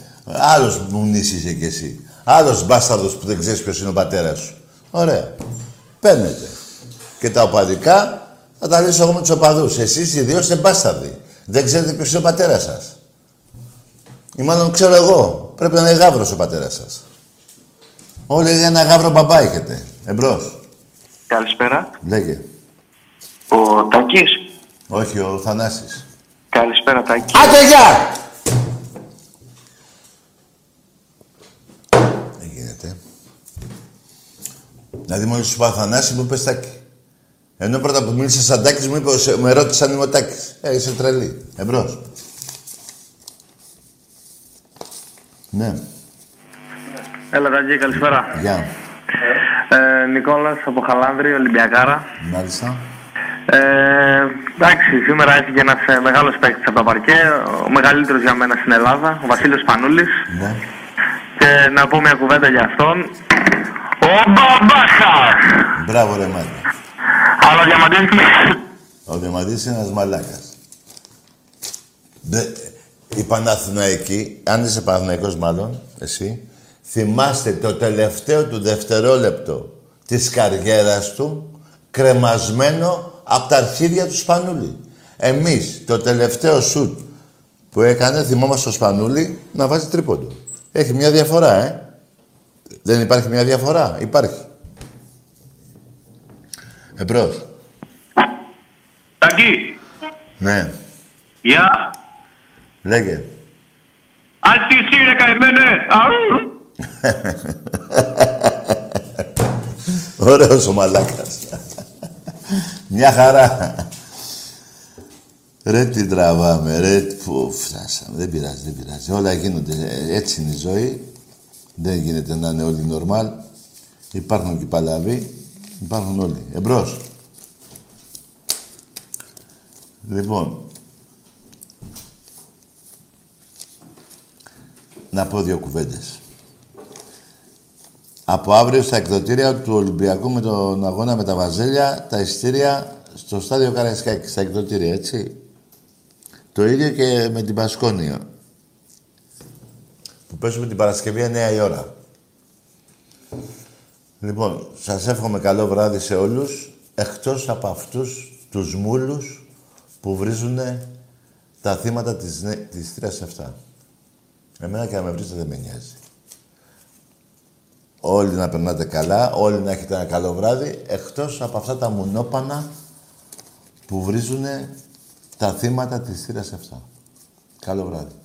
Άλλος μου είσαι κι εσύ. Άλλος μπάσταρδος που δεν ξέρεις ποιος είναι ο πατέρας σου. Ωραία. Παίρνετε. Και τα οπαδικά θα τα λύσω εγώ με τους οπαδούς. Εσείς οι δύο είστε μπάσταρδοι. Δεν ξέρετε ποιος είναι ο πατέρας σας. Ή μάλλον ξέρω εγώ. Πρέπει να είναι γάβρος ο πατέρας σας. Όλοι ένα γάβρο μπαμπά έχετε. Εμπρός. Καλησπέρα. Λέγε. Ο Τάκης. Όχι, ο Θανάσης. Καλησπέρα, Τάκη. Άντε, γεια! Δεν γίνεται. Δηλαδή, μόλις σου είπα Θανάσης, μου είπες Τάκη. Ενώ πρώτα που μίλησες σαν Τάκης, μου είπε, «Σε- με ρώτησε αν είμαι ο Τάκης. Ε, είσαι τρελή. Εμπρός. Ναι, Έλα, Τάκη, καλησπέρα. γεια. Ε, Νικόλας από Χαλάνδρη, Ολυμπιακάρα. Μάλιστα. Ε, εντάξει, σήμερα έφυγε ένας μεγάλος παίκτης από το παρκέ, ο μεγαλύτερος για μένα στην Ελλάδα, ο Βασίλειος Πανούλης. Ναι. Και να πω μια κουβέντα για αυτόν. Ο Μπαμπάσα! Μπράβο, ρε Μάρι. Αλλά ο Διαμαντής, Ο Διαμαντής είναι ένας μαλάκας. Δε, οι Παναθηναϊκοί, αν είσαι Παναθηναϊκός μάλλον, εσύ, θυμάστε το τελευταίο του δευτερόλεπτο της καριέρας του κρεμασμένο από τα αρχίδια του Σπανούλη. Εμείς, το τελευταίο σουτ που έκανε, θυμόμαστε το Σπανούλη να βάζει τρίποντο. Έχει μια διαφορά, ε. Δεν υπάρχει μια διαφορά. Υπάρχει. Εμπρός. Ταγκή, Ναι. γεια. Λέγε. Αλτισί ρε καημένε. Αου. Ωραίος ο μαλάκας. Μια χαρά. Ρε τι τραβάμε, ρε που φτάσαμε. Δεν πειράζει, δεν πειράζει. Όλα γίνονται. Ε, Έτσι είναι η ζωή. Δεν γίνεται να είναι όλοι νορμάλ. Υπάρχουν και παλαβοί. Υπάρχουν όλοι. Εμπρός. Λοιπόν. Να πω δύο κουβέντες. Από αύριο στα εκδοτήρια του Ολυμπιακού με τον αγώνα με τα Βαζέλια, τα ειστήρια στο στάδιο Καραϊσκάκη, στα εκδοτήρια, έτσι. Το ίδιο και με την Πασκόνια. Που παίζουμε την Παρασκευή 9 η ώρα. Λοιπόν, σας εύχομαι καλό βράδυ σε όλους, εκτός από αυτούς τους μούλους που βρίζουν τα θύματα της, νε- της 3-7. Εμένα και να με βρίζετε δεν με νοιάζει. Όλοι να περνάτε καλά, όλοι να έχετε ένα καλό βράδυ, εκτός από αυτά τα μουνόπανα που βρίζουν τα θύματα της θύρας 7. Καλό βράδυ.